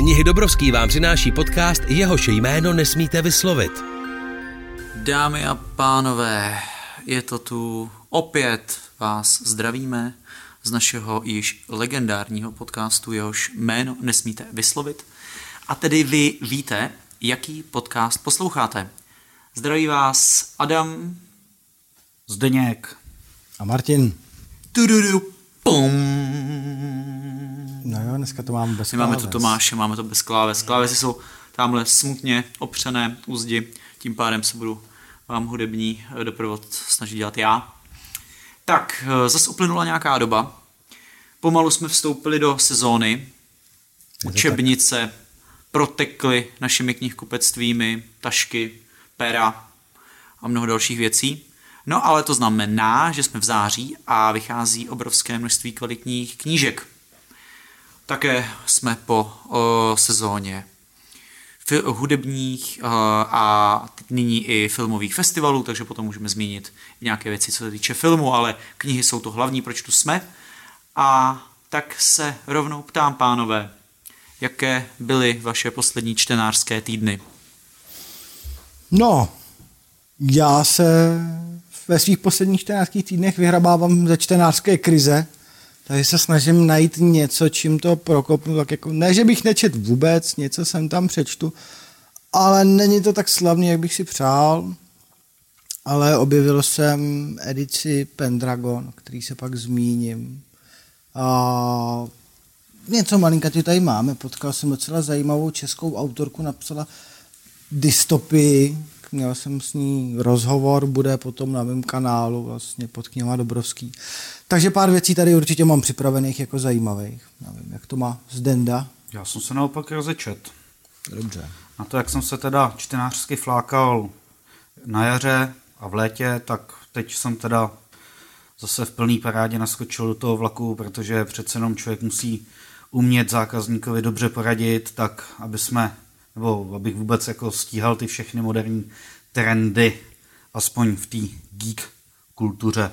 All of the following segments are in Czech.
Knihy Dobrovský vám přináší podcast, jehož jméno nesmíte vyslovit. Dámy a pánové, je to tu opět vás zdravíme z našeho již legendárního podcastu, jehož jméno nesmíte vyslovit. A tedy vy víte, jaký podcast posloucháte. Zdraví vás Adam, Zdeněk. A Martin. tududu, pum. No jo, dneska to máme bez My máme kláves. Tomáše, máme to bez kláves. Klávesy jsou tamhle smutně opřené u zdi, tím pádem se budu vám hudební eh, doprovod snažit dělat já. Tak, eh, zase uplynula nějaká doba. Pomalu jsme vstoupili do sezóny. Učebnice protekly našimi knihkupectvími, tašky, pera a mnoho dalších věcí. No ale to znamená, že jsme v září a vychází obrovské množství kvalitních knížek. Také jsme po sezóně hudebních a nyní i filmových festivalů, takže potom můžeme zmínit nějaké věci, co se týče filmu, ale knihy jsou to hlavní, proč tu jsme. A tak se rovnou ptám, pánové, jaké byly vaše poslední čtenářské týdny? No, já se ve svých posledních 14 týdnech vyhrabávám ze čtenářské krize, takže se snažím najít něco, čím to prokopnu. Tak jako, ne, že bych nečet vůbec, něco jsem tam přečtu, ale není to tak slavný, jak bych si přál. Ale objevil jsem edici Pendragon, který se pak zmíním. A něco malinkatě tady máme. Potkal jsem docela zajímavou českou autorku, napsala dystopii, měl jsem s ní rozhovor, bude potom na mém kanálu vlastně pod knihama Dobrovský. Takže pár věcí tady určitě mám připravených jako zajímavých. Nevím, jak to má Zdenda. Já jsem se naopak rozečet. Dobře. Na to, jak jsem se teda čtenářsky flákal na jaře a v létě, tak teď jsem teda zase v plný parádě naskočil do toho vlaku, protože přece jenom člověk musí umět zákazníkovi dobře poradit, tak aby jsme, nebo abych vůbec jako stíhal ty všechny moderní trendy, aspoň v té geek kultuře.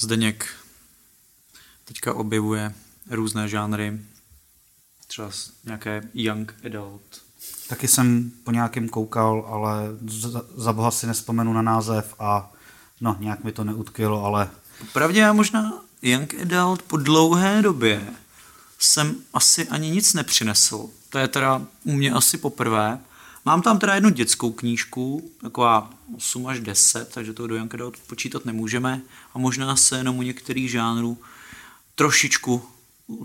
Zdeněk teďka objevuje různé žánry, třeba nějaké young adult. Taky jsem po nějakém koukal, ale za, za boha si nespomenu na název a no, nějak mi to neutkvělo, ale Pravdě já možná young adult po dlouhé době jsem asi ani nic nepřinesl. To je teda u mě asi poprvé. Mám tam teda jednu dětskou knížku, taková 8 až 10, takže to do adult počítat nemůžeme. A možná se jenom u některých žánrů trošičku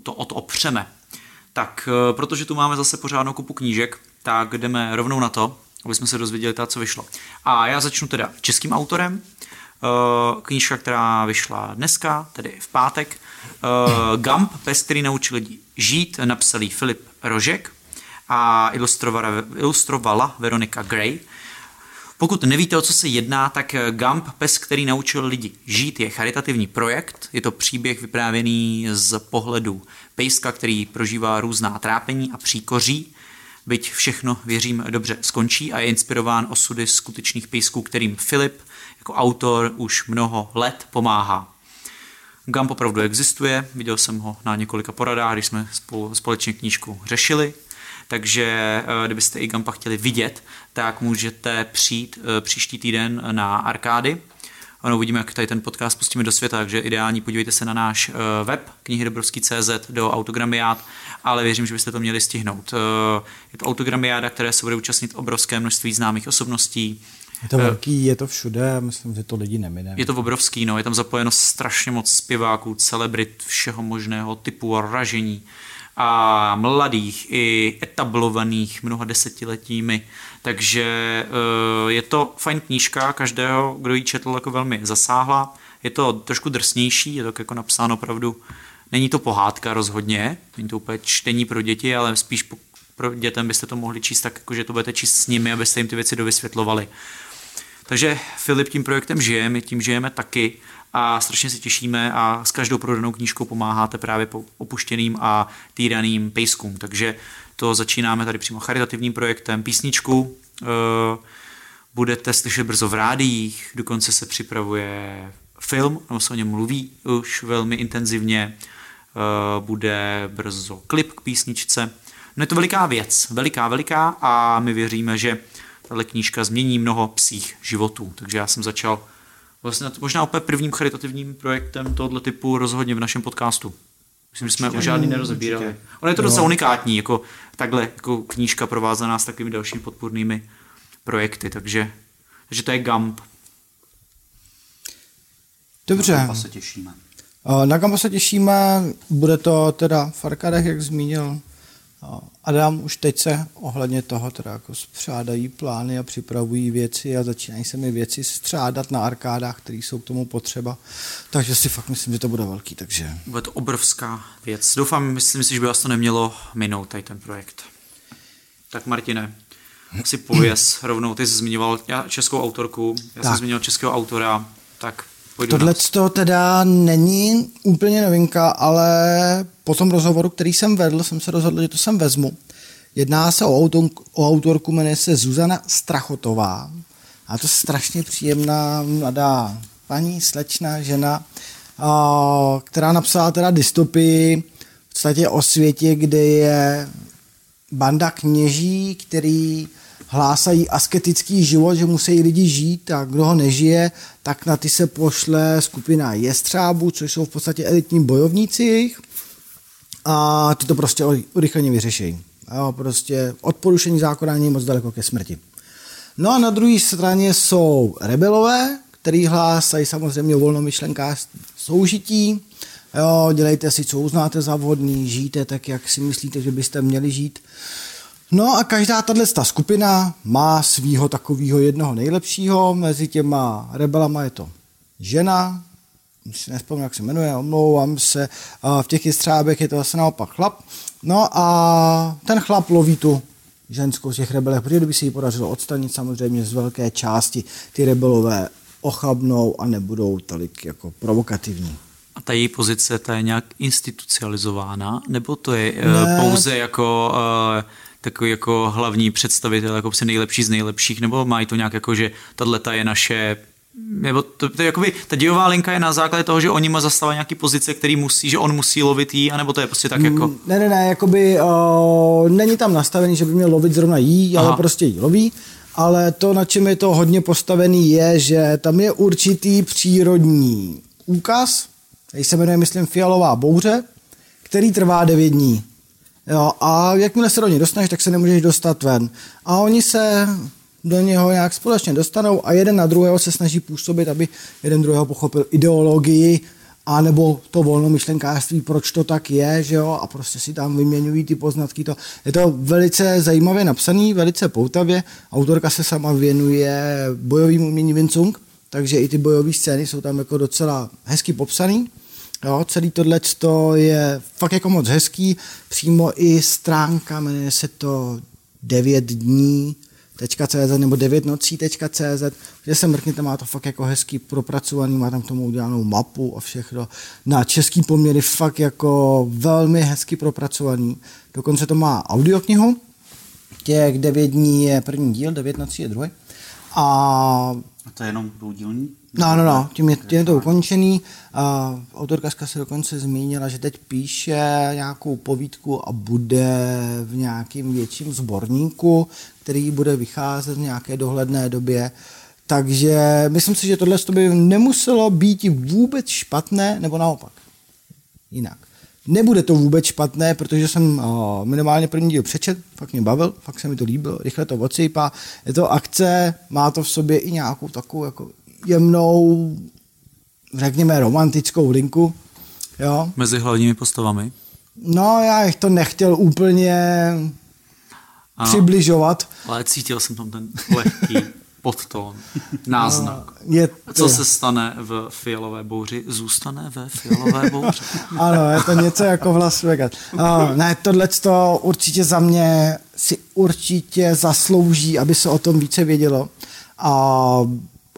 to odopřeme. Tak, eh, protože tu máme zase pořádnou kupu knížek, tak jdeme rovnou na to, aby jsme se dozvěděli ta, co vyšlo. A já začnu teda českým autorem. Eh, Knížka, která vyšla dneska, tedy v pátek. Eh, Gump, pes, který naučil lidi žít, napsal Filip Rožek a ilustrovala, ilustrovala Veronika Gray. Pokud nevíte, o co se jedná, tak Gump, pes, který naučil lidi žít, je charitativní projekt. Je to příběh vyprávěný z pohledu pejska, který prožívá různá trápení a příkoří. Byť všechno, věřím, dobře skončí a je inspirován osudy skutečných pejsků, kterým Filip jako autor už mnoho let pomáhá. Gump opravdu existuje, viděl jsem ho na několika poradách, když jsme společně knížku řešili, takže eh, kdybyste i Gumpa chtěli vidět, tak můžete přijít eh, příští týden na Arkády. Ano, uvidíme, jak tady ten podcast pustíme do světa, takže ideální podívejte se na náš eh, web knihydobrovský.cz do autogramiát, ale věřím, že byste to měli stihnout. Je to autogramiáda, které se bude účastnit obrovské množství známých osobností, Je to velký, je to všude, myslím, že to lidi nemine. je to obrovský, no, je tam zapojeno strašně moc zpěváků, celebrit všeho možného typu a ražení a mladých i etablovaných mnoha desetiletími, takže eh, je to fajn knížka, každého, kdo ji četl, jako velmi zasáhla, je to trošku drsnější, je to jako napsáno opravdu, není to pohádka rozhodně, není to úplně čtení pro děti, ale spíš pro dětem byste to mohli číst tak, jako že to budete číst s nimi, abyste jim ty věci dovysvětlovali. Takže Filip tím projektem žije, my tím žijeme taky a strašně se těšíme a s každou prodanou knížkou pomáháte právě po opuštěným a týraným pejskům. Takže to začínáme tady přímo charitativním projektem. Písničku uh, budete slyšet brzo v rádiích, dokonce se připravuje film, nebo se o něm mluví už velmi intenzivně. bude brzo klip k písničce. No je to veliká věc, veliká, veliká a my věříme, že tahle knížka změní mnoho psích životů. Takže já jsem začal vlastně možná úplně prvním charitativním projektem tohoto typu rozhodně v našem podcastu. Myslím, že jsme o žádný nerozebírali. Ono je to docela unikátní, jako takhle jako knížka provázaná s takovými dalšími podpůrnými projekty, takže, takže to je Gump. Dobře. Na se těšíme. Na Gamba se těšíme, bude to teda v arkádech, jak zmínil Adam, už teď se ohledně toho teda jako střádají plány a připravují věci a začínají se mi věci střádat na arkádách, které jsou k tomu potřeba. Takže si fakt myslím, že to bude velký. Takže... Bude to obrovská věc. Doufám, myslím si, že by vás to nemělo minout, tady ten projekt. Tak Martine, si pověz rovnou, ty jsi zmiňoval českou autorku, já tak. jsem zmiňoval českého autora, tak Tohle to teda není úplně novinka, ale po tom rozhovoru, který jsem vedl, jsem se rozhodl, že to sem vezmu. Jedná se o, autor, o autorku, jmenuje se Zuzana Strachotová. A to strašně příjemná mladá paní, slečna, žena, která napsala teda dystopii v podstatě o světě, kde je banda kněží, který hlásají asketický život, že musí lidi žít a kdo ho nežije, tak na ty se pošle skupina jestřábů, což jsou v podstatě elitní bojovníci a ty to prostě urychleně vyřešejí. Jo, prostě od porušení zákona není moc daleko ke smrti. No a na druhé straně jsou rebelové, který hlásají samozřejmě o volnomyšlenkářství soužití. Jo, dělejte si, co uznáte za vhodný, žijte tak, jak si myslíte, že byste měli žít. No a každá tato skupina má svýho takového jednoho nejlepšího, mezi těma rebelama je to žena, si nespomínám, jak se jmenuje, omlouvám se, v těch jestřábech je to zase naopak chlap. No a ten chlap loví tu ženskou z těch rebelech, protože kdyby se jí podařilo odstanit, samozřejmě z velké části ty rebelové ochabnou a nebudou tolik jako provokativní. A ta její pozice, ta je nějak institucionalizována, nebo to je eh, ne. pouze jako uh, takový jako hlavní představitel, jako se nejlepší z nejlepších, nebo mají to nějak jako, že tahle je naše nebo to, to je jakoby, ta dějová linka je na základě toho, že oni má zastávají nějaký pozice, který musí, že on musí lovit jí, anebo to je prostě tak jako... Mm, ne, ne, ne, jakoby uh, není tam nastavený, že by měl lovit zrovna jí, Aha. ale prostě jí loví. Ale to, na čem je to hodně postavený, je, že tam je určitý přírodní úkaz, který se jmenuje, myslím, fialová bouře, který trvá 9 dní. Jo, a jakmile se do něj dostaneš, tak se nemůžeš dostat ven. A oni se do něho nějak společně dostanou a jeden na druhého se snaží působit, aby jeden druhého pochopil ideologii a nebo to volnomyšlenkářství, proč to tak je, že jo, a prostě si tam vyměňují ty poznatky. To. Je to velice zajímavě napsaný, velice poutavě. Autorka se sama věnuje bojovým umění Vincung, takže i ty bojové scény jsou tam jako docela hezky popsaný. Jo, celý tohle je fakt jako moc hezký, přímo i stránka, jmenuje se to 9 dní, .cz nebo 9 nocí.cz, kde se mrkněte, má to fakt jako hezký propracovaný, má tam k tomu udělanou mapu a všechno. Na český poměry fakt jako velmi hezky propracovaný. Dokonce to má audioknihu, těch 9 dní je první díl, 9 nocí je druhý. A, a to je jenom dvoudílný? No, no, no, tím je, tím je to ukončený. Uh, autorka se dokonce zmínila, že teď píše nějakou povídku a bude v nějakém větším sborníku, který bude vycházet v nějaké dohledné době. Takže myslím si, že tohle by nemuselo být vůbec špatné, nebo naopak. Jinak. Nebude to vůbec špatné, protože jsem uh, minimálně první díl přečet, fakt mě bavil, fakt se mi to líbilo, rychle to odsypá. Je to akce, má to v sobě i nějakou takovou jako jemnou, řekněme, romantickou linku. Jo. Mezi hlavními postavami? No, já bych to nechtěl úplně ano, přibližovat. Ale cítil jsem tam ten lehký podtón, náznak. No, je to... Co se stane v fialové bouři, zůstane ve fialové bouři. ano, je to něco jako v Las Vegas. No, ne, tohle to určitě za mě si určitě zaslouží, aby se o tom více vědělo. A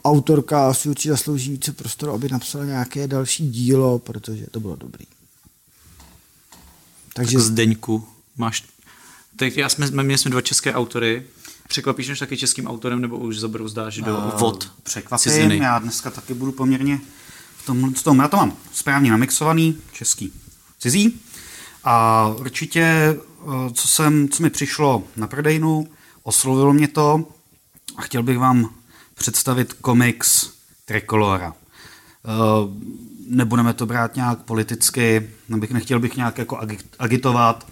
autorka si určitě zaslouží více prostoru, aby napsala nějaké další dílo, protože to bylo dobrý. Takže... Tak Zdeňku, máš... Tak já jsme, měli jsme dva české autory. Překvapíš než taky českým autorem, nebo už zabrouzdáš do uh, vod Překvapím, ciziny. já dneska taky budu poměrně v tom, v tom, já to mám správně namixovaný, český cizí. A určitě, eh, co, jsem, co mi přišlo na prodejnu, oslovilo mě to a chtěl bych vám představit komiks Tricolora. Eh, nebudeme to brát nějak politicky, nebych, nechtěl bych nějak jako agitovat,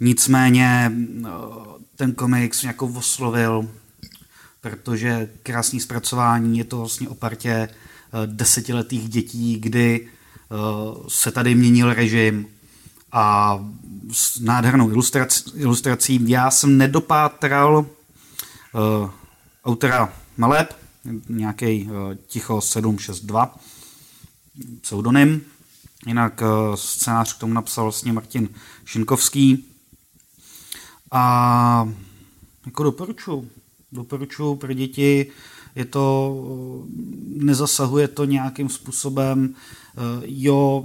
nicméně eh, ten komiks jako oslovil, protože krásný zpracování, je to vlastně o partě desetiletých dětí, kdy se tady měnil režim, a s nádhernou ilustrací, ilustrací. Já jsem nedopátral autora Maleb, nějaký uh, Ticho 762, pseudonym. Jinak uh, scénář k tomu napsal vlastně Martin Šinkovský. A jako doporučuji. Doporučuji pro děti. Je to, nezasahuje to nějakým způsobem. Jo,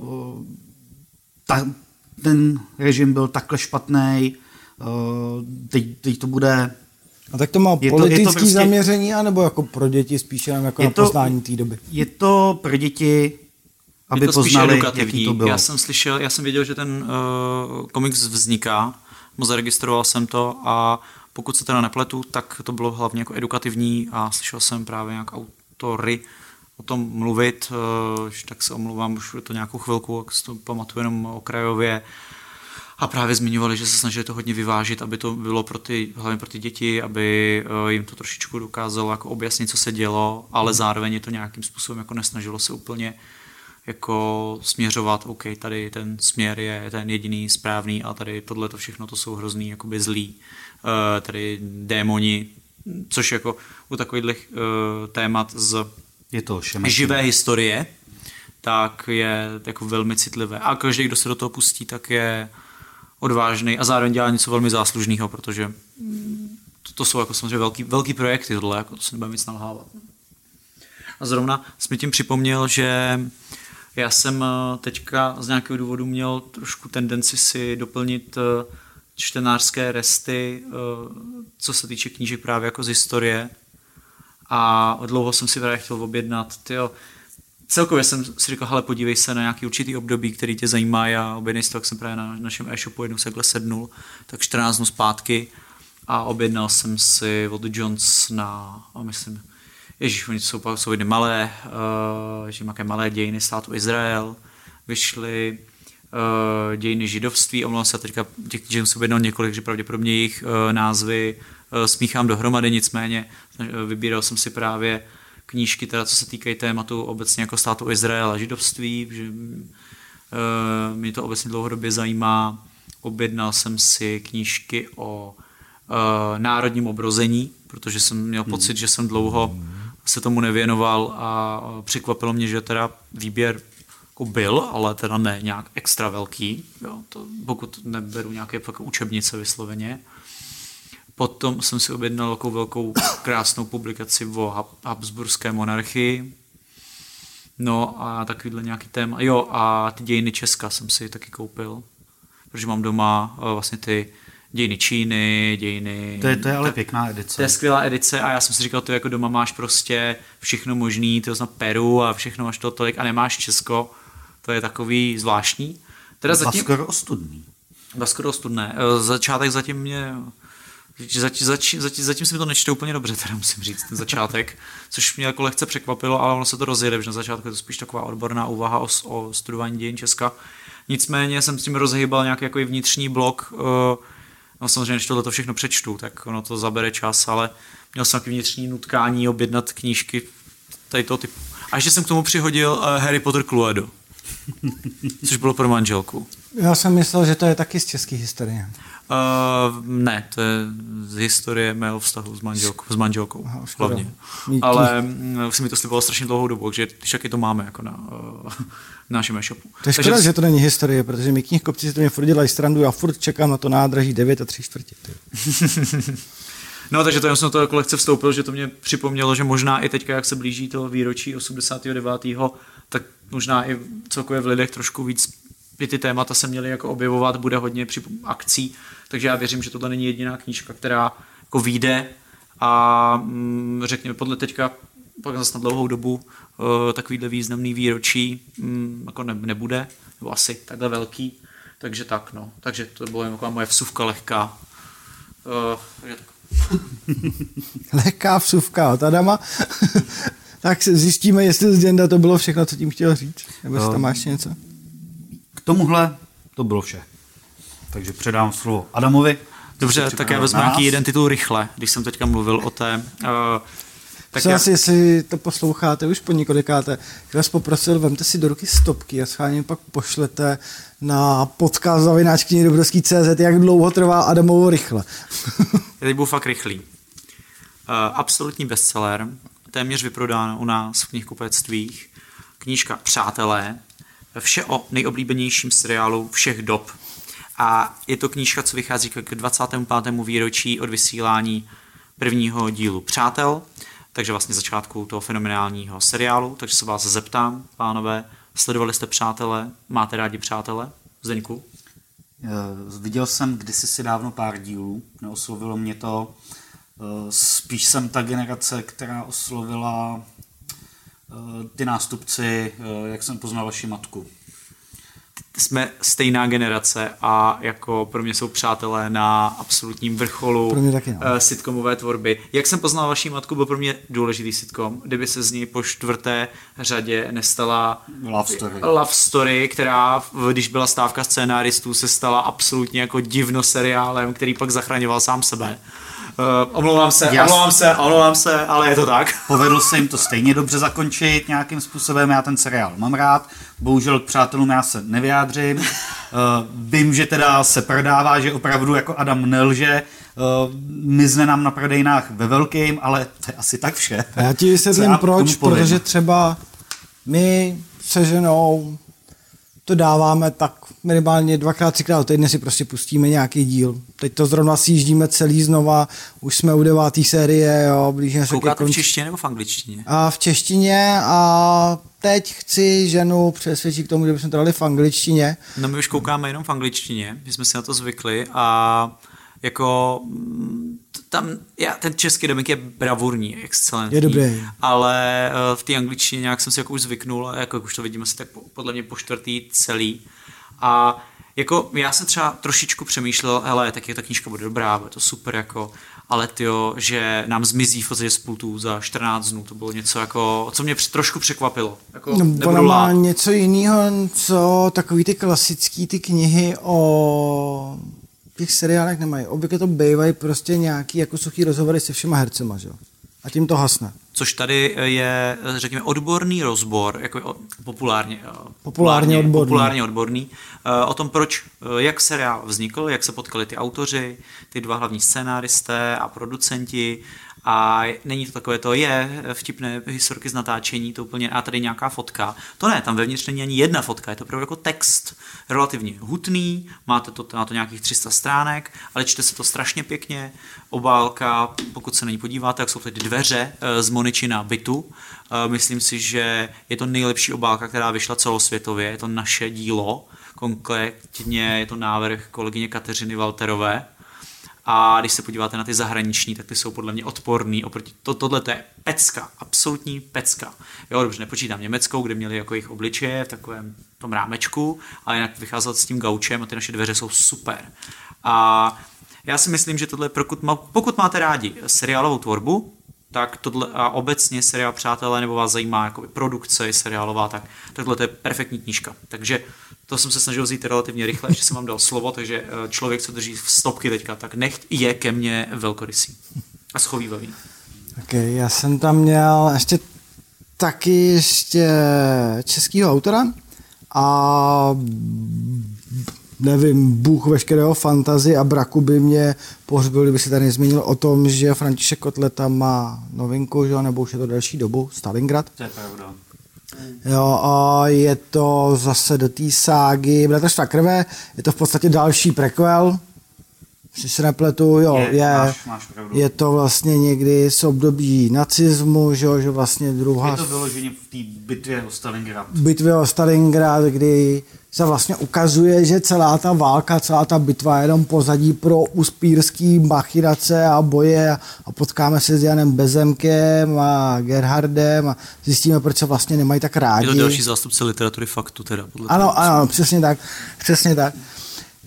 ta, ten režim byl takhle špatný, eh, teď, teď to bude... A tak to má je politický to, je to prostě, zaměření, anebo jako pro děti spíše jako na to, poznání té doby? Je to pro děti, aby je to poznali, jaký to bylo. Já jsem slyšel, já jsem věděl, že ten uh, komiks vzniká, zaregistroval jsem to a pokud se teda nepletu, tak to bylo hlavně jako edukativní a slyšel jsem právě nějak autory o tom mluvit, uh, tak se omluvám, už je to nějakou chvilku, jak si to pamatuju jenom okrajově. A právě zmiňovali, že se snažili to hodně vyvážit, aby to bylo pro ty, hlavně pro ty děti, aby uh, jim to trošičku dokázalo jako objasnit, co se dělo, ale zároveň je to nějakým způsobem jako nesnažilo se úplně jako směřovat, OK, tady ten směr je ten jediný správný a tady tohle to všechno to jsou hrozný jakoby zlí, uh, tady démoni, což jako u takových uh, témat z je to živé historie, tak je jako velmi citlivé. A každý, kdo se do toho pustí, tak je odvážný a zároveň dělá něco velmi záslužného, protože to, to jsou jako samozřejmě velký, velký projekty, tohle, jako to se nebudeme nic nalhávat. A zrovna jsme tím připomněl, že já jsem eh, teďka z nějakého důvodu měl trošku tendenci si doplnit eh, čtenářské resty, eh, co se týče knížek právě jako z historie, a dlouho jsem si právě chtěl objednat, tyjo, celkově jsem si říkal, hele, podívej se na nějaký určitý období, který tě zajímá. A objednej si to, jak jsem právě na našem e-shopu jednou se sednul, tak 14 dnů zpátky a objednal jsem si od Jones na, a myslím, Ježíš, oni jsou, jsou malé, uh, že nějaké malé dějiny státu Izrael, vyšly uh, dějiny židovství, omlouvám se teďka, těch jsem objednal několik, že pravděpodobně jejich uh, názvy uh, smíchám dohromady, nicméně vybíral jsem si právě knížky, teda, co se týkají tématu obecně jako státu Izrael a židovství, že uh, mě to obecně dlouhodobě zajímá. Objednal jsem si knížky o uh, národním obrození, protože jsem měl hmm. pocit, že jsem dlouho se tomu nevěnoval a překvapilo mě, že teda výběr jako byl, ale teda ne nějak extra velký, jo, to, pokud neberu nějaké učebnice vysloveně. Potom jsem si objednal takovou velkou krásnou publikaci o Habsburské monarchii. No a takovýhle nějaký téma. Jo, a ty dějiny Česka jsem si taky koupil, protože mám doma eh, vlastně ty dějiny Číny, dějiny... To je, to je ale pěkná edice. To je skvělá edice a já jsem si říkal, ty jako doma máš prostě všechno možný, to znamená Peru a všechno máš to tolik a nemáš Česko, to je takový zvláštní. Teda zatím... skoro ostudný. skoro ostudné. Eh, začátek zatím mě Zatím, zatím, se mi to nečte úplně dobře, teda musím říct, ten začátek, což mě jako lehce překvapilo, ale ono se to rozjede, že na začátku je to spíš taková odborná úvaha o, o studování dějin Česka. Nicméně jsem s tím rozhýbal nějaký jako vnitřní blok, uh, no samozřejmě, když tohle to všechno přečtu, tak ono to zabere čas, ale měl jsem nějaký vnitřní nutkání objednat knížky tady toho typu. A ještě jsem k tomu přihodil uh, Harry Potter Cluedo, což bylo pro manželku. Já jsem myslel, že to je taky z české historie. Uh, ne, to je z historie mého vztahu s manželkou, s manželkou Aha, hlavně. Ale uh, si mi to slibovalo strašně dlouhou dobu, takže taky to máme jako na, uh, na našem e-shopu. To je škoda, takže... že to není historie, protože my knihkopci si to mě furt dělají strandu, já furt čekám na to nádraží 9 a 3 čtvrtě. no, takže to jsem to jako lehce vstoupil, že to mě připomnělo, že možná i teďka, jak se blíží to výročí 89. možná i celkově v lidech trošku víc by ty témata se měly jako objevovat, bude hodně při akcí, takže já věřím, že tohle není jediná knížka, která jako vyjde a mm, řekněme podle teďka pak zase na dlouhou dobu uh, takovýhle významný výročí um, jako ne, nebude, nebo asi takhle velký. Takže tak, no. Takže to byla jen taková moje vsuvka lehká. Uh. Lehká vsuvka od Adama. tak se zjistíme, jestli z Děnda to bylo všechno, co tím chtěl říct. Nebo jestli tam máš něco? K tomuhle to bylo vše. Takže předám slovo Adamovi. Dobře, tak já vezmu nějaký jeden titul rychle, když jsem teďka mluvil o té... Uh, Tak já... asi, jestli to posloucháte už po několikáté, tak vás poprosil, vemte si do ruky stopky a schválně pak pošlete na podcast zavináčky dobrovský CZ, jak dlouho trvá Adamovo rychle. já teď budu fakt rychlý. Uh, absolutní bestseller, téměř vyprodáno u nás v knihkupectvích. Knížka Přátelé, vše o nejoblíbenějším seriálu všech dob. A je to knížka, co vychází k 25. výročí od vysílání prvního dílu Přátel, takže vlastně začátku toho fenomenálního seriálu. Takže se vás zeptám, pánové, sledovali jste Přátelé? Máte rádi Přátelé? Zdeňku? Eh, Viděl jsem kdysi si dávno pár dílů, neoslovilo mě to. Eh, Spíš jsem ta generace, která oslovila eh, ty nástupci, eh, jak jsem poznal vaši matku. jsme stejná generace a jako pro mě jsou přátelé na absolutním vrcholu Pro mě taky, no. sitcomové tvorby. Jak jsem poznal vaši matku, byl pro mě důležitý sitcom. Kdyby se z ní po čtvrté řadě nestala Love story. love story, která, když byla stávka scénáristů, se stala absolutně jako divno seriálem, který pak zachraňoval sám sebe. Uh, omlouvám se, Já- omlouvám se, omlouvám se, ale je to tak. Povedlo se jim to stejně dobře zakončit nějakým způsobem, já ten seriál mám rád, bohužel k přátelům já se nevyjádřím. Uh, vím, že teda se prodává, že opravdu jako Adam nelže, uh, mizne nám na prodejnách ve velkým, ale to je asi tak vše. A já ti vysvětlím proč, protože třeba my se ženou to dáváme tak minimálně dvakrát, třikrát týdně si prostě pustíme nějaký díl. Teď to zrovna sjíždíme celý znova, už jsme u deváté série, jo, blížíme se ke Koukáte v konci. češtině nebo v angličtině? A v češtině a teď chci ženu přesvědčit k tomu, že bychom to dali v angličtině. No my už koukáme jenom v angličtině, my jsme si na to zvykli a jako tam, já, ten český dubbing je bravurní, excelentní. Je dobrý. Ale eh, v té angličtině nějak jsem si jako už zvyknul, a jako jak už to vidíme asi tak po, podle mě po čtvrtý celý. A jako já jsem třeba trošičku přemýšlel, hele, tak je ta knížka bude dobrá, bude to super, jako, ale tyjo, že nám zmizí v podstatě z pultů za 14 dnů, to bylo něco jako, co mě trošku překvapilo. Jako, No, ona má něco jiného, co takový ty klasický ty knihy o těch seriálech nemají. Obvykle to bývají prostě nějaký jako suchý rozhovory se všema hercema, že jo? A tím to hasne. Což tady je, řekněme, odborný rozbor, jako populárně, eh, Populárně odborný. populárně odborný, eh, o tom, proč, eh, jak seriál vznikl, jak se potkali ty autoři, ty dva hlavní scénáristé a producenti a není to takové to, je vtipné historky z natáčení, to úplně, a tady nějaká fotka. To ne, tam vevnitř není ani jedna fotka, je to opravdu jako text, relativně hutný, máte to, má to nějakých 300 stránek, ale čte se to strašně pěkně, obálka, pokud se na ní podíváte, jak jsou tady dveře eh, z Moničina bytu, Eh, myslím si, že je to nejlepší obálka, která vyšla celosvětově, je to naše dílo, konkrétně je to návrh kolegyně Kateřiny Walterové, a když se podíváte na ty zahraniční, tak ty jsou podle mě odporný. Oproti to, tohle to je pecka, absolutní pecka. Jo, dobře, nepočítám německou, kde měli jako jejich obličeje v takovém tom rámečku, ale jinak vycházel s tím gaučem a ty naše dveře jsou super. A já si myslím, že tohle, pokud, má, pokud máte rádi seriálovou tvorbu, tak tohle a obecně seriál Přátelé, nebo vás zajímá jako produkce seriálová, tak tohle to je perfektní knížka. Takže to jsem se snažil vzít relativně rychle, ještě jsem vám dal slovo, takže eh, člověk, co drží v stopky teďka, tak nechť je ke mně velkorysý a schovývavý. Ok, já jsem tam měl ještě taky ještě českýho autora a nevím, bůh veškerého fantazy a braku by mě pohřbil, kdyby se tady zmínil o tom, že František Kotleta má novinku, že nebo už je to delší dobu, Stalingrad. To je pravda. Jo, a je to zase do té ságy Bratrstva krve, je to v podstatě další prequel, si se nepletu, jo, je, Je, máš- máš pravdu. je to vlastně někdy z období nacismu, že, jo, že vlastně druhá Je to vyloženě v té bitvě o Stalingrad. bitvě o Stalingrad, kdy se vlastně ukazuje, že celá ta válka, celá ta bitva je jenom pozadí pro uspírský machinace a boje a, potkáme se s Janem Bezemkem a Gerhardem a zjistíme, proč se vlastně nemají tak rádi. Je to další zástupce literatury faktu teda. Podle Ano, toho, ano, přesně tak, přesně tak.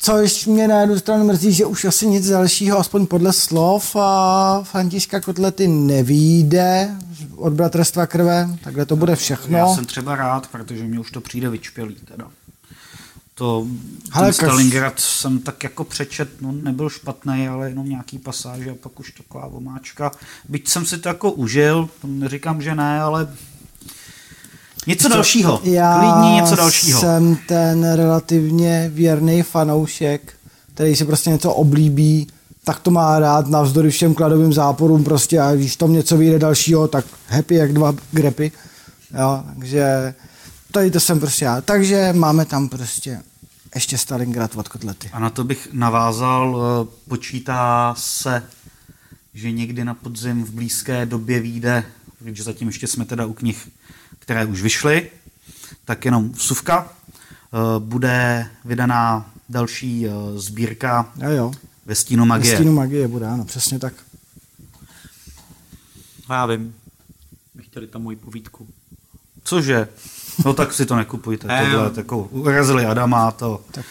Což mě na jednu stranu mrzí, že už asi nic dalšího, aspoň podle slov a Františka Kotlety nevíde od Bratrstva krve, takhle to bude všechno. Já jsem třeba rád, protože mě už to přijde vyčpělý teda. To, Hele, Stalingrad jsem tak jako přečet, no nebyl špatný, ale jenom nějaký pasáže a pak už taková omáčka. Byť jsem si to jako užil, neříkám, že ne, ale něco dalšího. Já Klidně něco dalšího. jsem ten relativně věrný fanoušek, který si prostě něco oblíbí, tak to má rád navzdory všem kladovým záporům prostě a když tam něco vyjde dalšího, tak happy jak dva grepy. Jo, takže tady to jsem prostě já. Takže máme tam prostě ještě Stalingrad od kotlety. A na to bych navázal, eh, počítá se, že někdy na podzim v blízké době vyjde, protože zatím ještě jsme teda u knih, které už vyšly, tak jenom vsuvka. Eh, Bude vydaná další eh, sbírka Jo, jo. ve stínu magie. Ve stínu magie bude, ano, přesně tak. A já vím. My chtěli tam moji povídku. Cože? No tak si to nekupujte. Ne, Tohle, jako, urazili Adama, to... Tak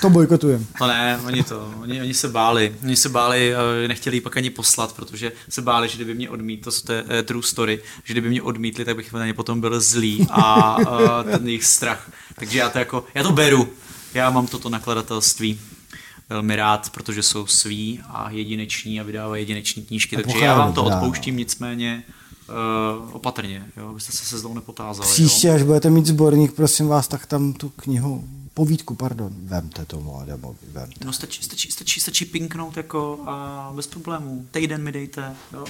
to bojkotujeme. To ne, oni to, oni, oni se báli, oni se báli, eh, nechtěli ji pak ani poslat, protože se báli, že kdyby mě odmítli, to, je eh, true story, že kdyby mě odmítli, tak bych na ně potom byl zlý a eh, ten jejich strach. Takže já to jako, já to beru, já mám toto nakladatelství velmi rád, protože jsou sví a jedineční a vydávají jedineční knížky, A takže já vám to odpouštím, nicméně uh, opatrně, jo, abyste se se zlou nepotázali. Příště, jo. až budete mít sborník, prosím vás, tak tam tu knihu, povídku, pardon, vemte tomu Adamovi, vemte. No stačí, stačí, stačí, stačí pinknout jako a bez problémů. Týden mi dejte, jo.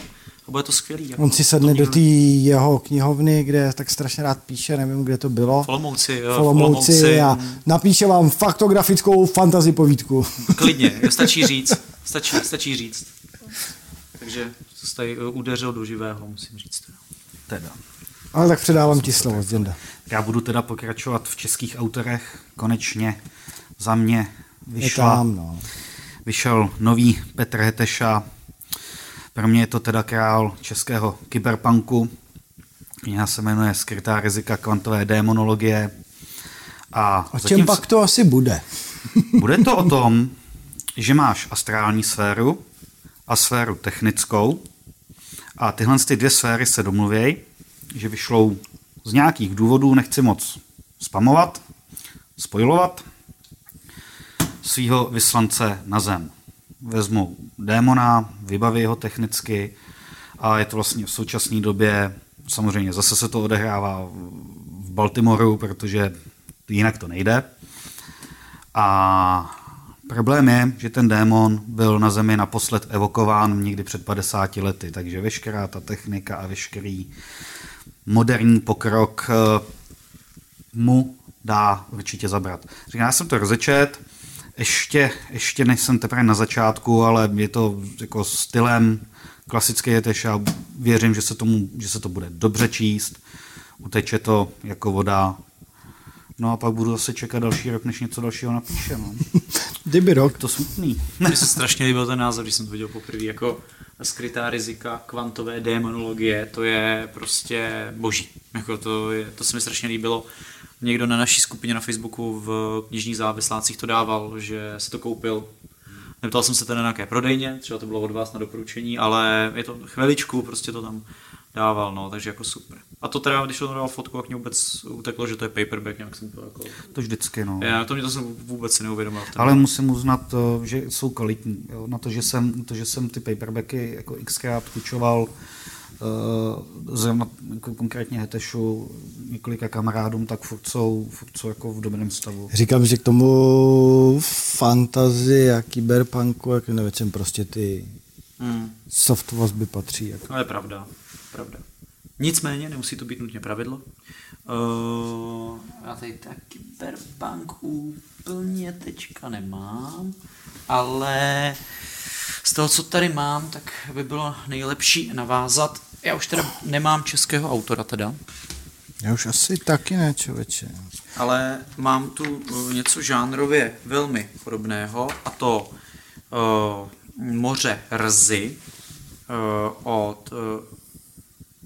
A bude to skvělý. Jako, On si sedne do té jeho knihovny, kde tak strašně rád píše, nevím, kde to bylo. V Olomouci, jo, v Olomouci a napíše vám faktografickou fantasy povídku. Klidně, stačí říct. Stačí, stačí říct. Takže to tady eh, udeřil do živého, musím říct. Teda. Ale tak předávám ti slovo, Zděnda. Já budu teda pokračovat v českých autorech. Konečně za mě vyšla tam, no. vyšel nový Petr Heteša. Pro mě je to teda král českého kyberpunku. Kniha se jmenuje Skrytá rizika kvantové démonologie. A O zatím čem pak to asi bude? bude to o tom, že máš astrální sféru a sféru technickou a tyhle ty dvě sféry se domluvějí, že vyšlou z nějakých důvodů, nechci moc spamovat, spojovat, svého vyslance na zem. Vezmou démona, vybaví ho technicky a je to vlastně v současné době, samozřejmě zase se to odehrává v Baltimoru, protože jinak to nejde. A problém je, že ten démon byl na Zemi naposled evokován někdy před 50 lety, takže veškerá ta technika a veškerý moderní pokrok eh, mu dá určitě zabrat. Říkám, já jsem to rozečet, ještě, ještě nejsem teprve na začátku, ale je to jako stylem klasické jeteš a věřím, že se, tomu, že se to bude dobře číst, uteče to jako voda, no a pak budu zase čekat další rok, než něco dalšího napíše. No. Kdyby rok. To smutný. Mně se strašně líbil ten název, když jsem to viděl poprvé, jako skrytá rizika kvantové démonologie, to je prostě boží. Jako to, je, to se mi strašně líbilo. Někdo na naší skupině na Facebooku v knižních závislácích to dával, že si to koupil. Neptal jsem se teda na nějaké prodejně, třeba to bylo od vás na doporučení, ale je to chviličku, prostě to tam dával, no, takže jako super. A to teda, když to dával fotku, jak mě vůbec uteklo, že to je paperback, nějak jsem to jako... To vždycky, no. Já to mě to jsem vůbec si neuvědomil. Ale moment. musím uznat, eh, že jsou kvalitní. Jo? Na to, že jsem, to, že jsem ty paperbacky jako xkrát kučoval uh, zrovna jako konkrétně Hetešu několika kamarádům, tak furt jsou, furt jsou jako v dobrém stavu. Říkám, že k tomu fantazi a kyberpunku, jak nevěcem prostě ty Hmm. soft vazby patří. Jako. To je pravda, pravda. Nicméně nemusí to být nutně pravidlo. Uh, já tady tak kyberpunk úplně teďka nemám, ale z toho, co tady mám, tak by bylo nejlepší navázat. Já už teda nemám českého autora teda, Já už asi taky ne, člověče. ale mám tu uh, něco žánrově velmi podobného a to uh, Moře rzy uh, od uh,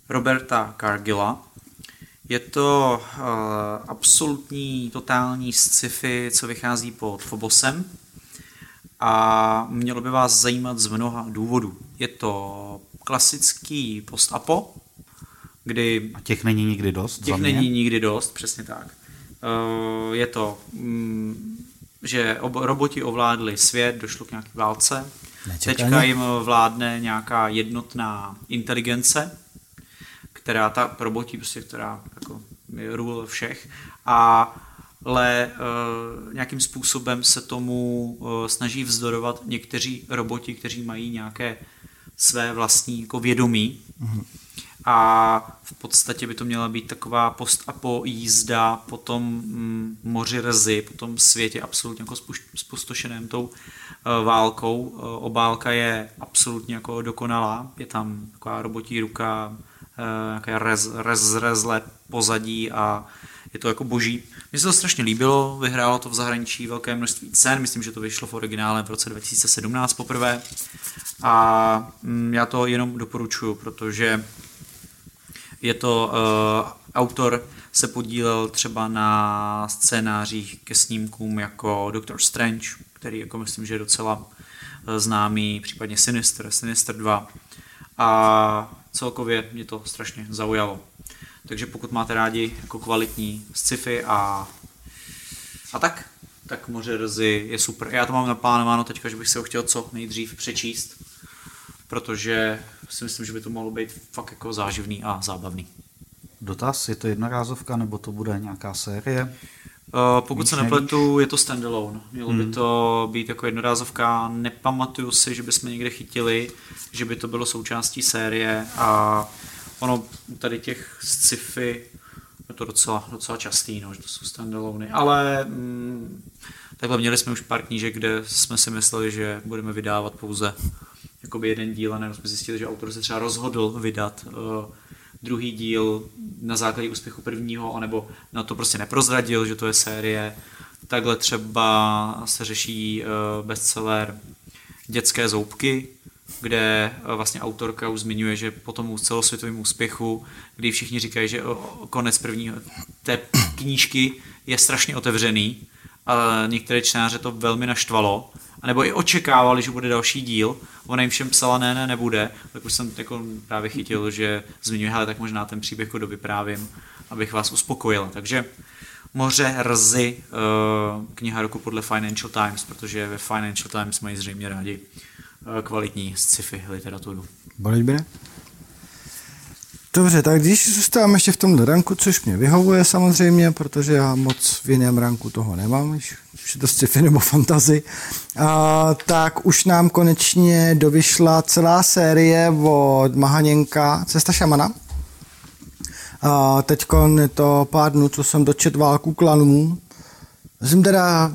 Roberta Cargilla. Je to uh, absolutní, totální sci-fi, co vychází pod Phobosem. a mělo by vás zajímat z mnoha důvodů. Je to klasický post-apo, kdy A těch není nikdy dost těch za mě. není nikdy dost, přesně tak. Eh, Je to, mm, že ob- roboti ovládli svět, došlo k nějaké válce, Nečekaně. teďka jim vládne nějaká jednotná inteligence, která ta robotí, prostě, která jako je rule všech, a ale uh, nějakým způsobem se tomu uh, snaží vzdorovat někteří roboti, kteří mají nějaké své vlastní jako vědomí. A v podstatě by to měla být taková post a po jízda po tom mm, moři Rzy, po tom světě absolutně jako spustošeném tou uh, válkou. Obálka je absolutně jako dokonalá. Je tam taková robotí ruka, nějaké rez, rez, rezle pozadí a je to jako boží. Mně se to strašně líbilo, vyhrálo to v zahraničí velké množství cen, myslím, že to vyšlo v originále v roce 2017 poprvé a mm, já to jenom doporučuju, protože je to, uh, autor se podílel třeba na scénářích ke snímkům jako Doctor Strange, který jako myslím, že je docela eh, známý, případně Sinister, Sinister 2 a celkově mě to strašně zaujalo. Takže pokud máte rádi jako kvalitní sci-fi a, a tak, tak Moře Rzy je super. Já to mám naplánováno teďka, že bych se ho chtěl co nejdřív přečíst, protože si myslím, že by to mohlo být fakt jako záživný a zábavný. Dotaz, je to jednorázovka nebo to bude nějaká série? Uh, pokud se nepletu, je to standalone. Mělo by to být jako jednorázovka. Nepamatuju si, že bychom někde chytili, že by to bylo součástí série a ono tady těch sci-fi je to docela, docela častý, no, že to jsou standalony. Ale mm, takhle měli jsme už pár knížek, kde jsme si mysleli, že budeme vydávat pouze jakoby jeden díl a jsme zjistili, že autor se třeba rozhodl vydat uh, druhý díl na základě úspěchu prvního, anebo na to prostě neprozradil, že to je série. Takhle třeba se řeší uh, bestseller Dětské zoubky, kde uh, vlastně autorka už zmiňuje, že po tom celosvětovém úspěchu, kdy všichni říkají, že o konec prvního té knížky je strašně otevřený, a některé čtenáře to velmi naštvalo, anebo i očekávali, že bude další díl, ona jim všem psala, ne, ne, nebude, tak už jsem jako právě chytil, že zmiňuje, hele, tak možná ten příběh jako dovyprávím, abych vás uspokojil. Takže Moře Rzy, eh, kniha roku podle Financial Times, protože ve Financial Times mají zřejmě rádi eh, kvalitní sci-fi literaturu. Bolíš bude? Dobře, tak když zůstávám ještě v tomhle ranku, což mě vyhovuje samozřejmě, protože já moc v jiném ranku toho nemám, když už je to sci-fi nebo fantasy, a, tak už nám konečně dovyšla celá série od Mahaněnka Cesta šamana. A teď je to pár dnů, co jsem dočet válku klanů. Jsem teda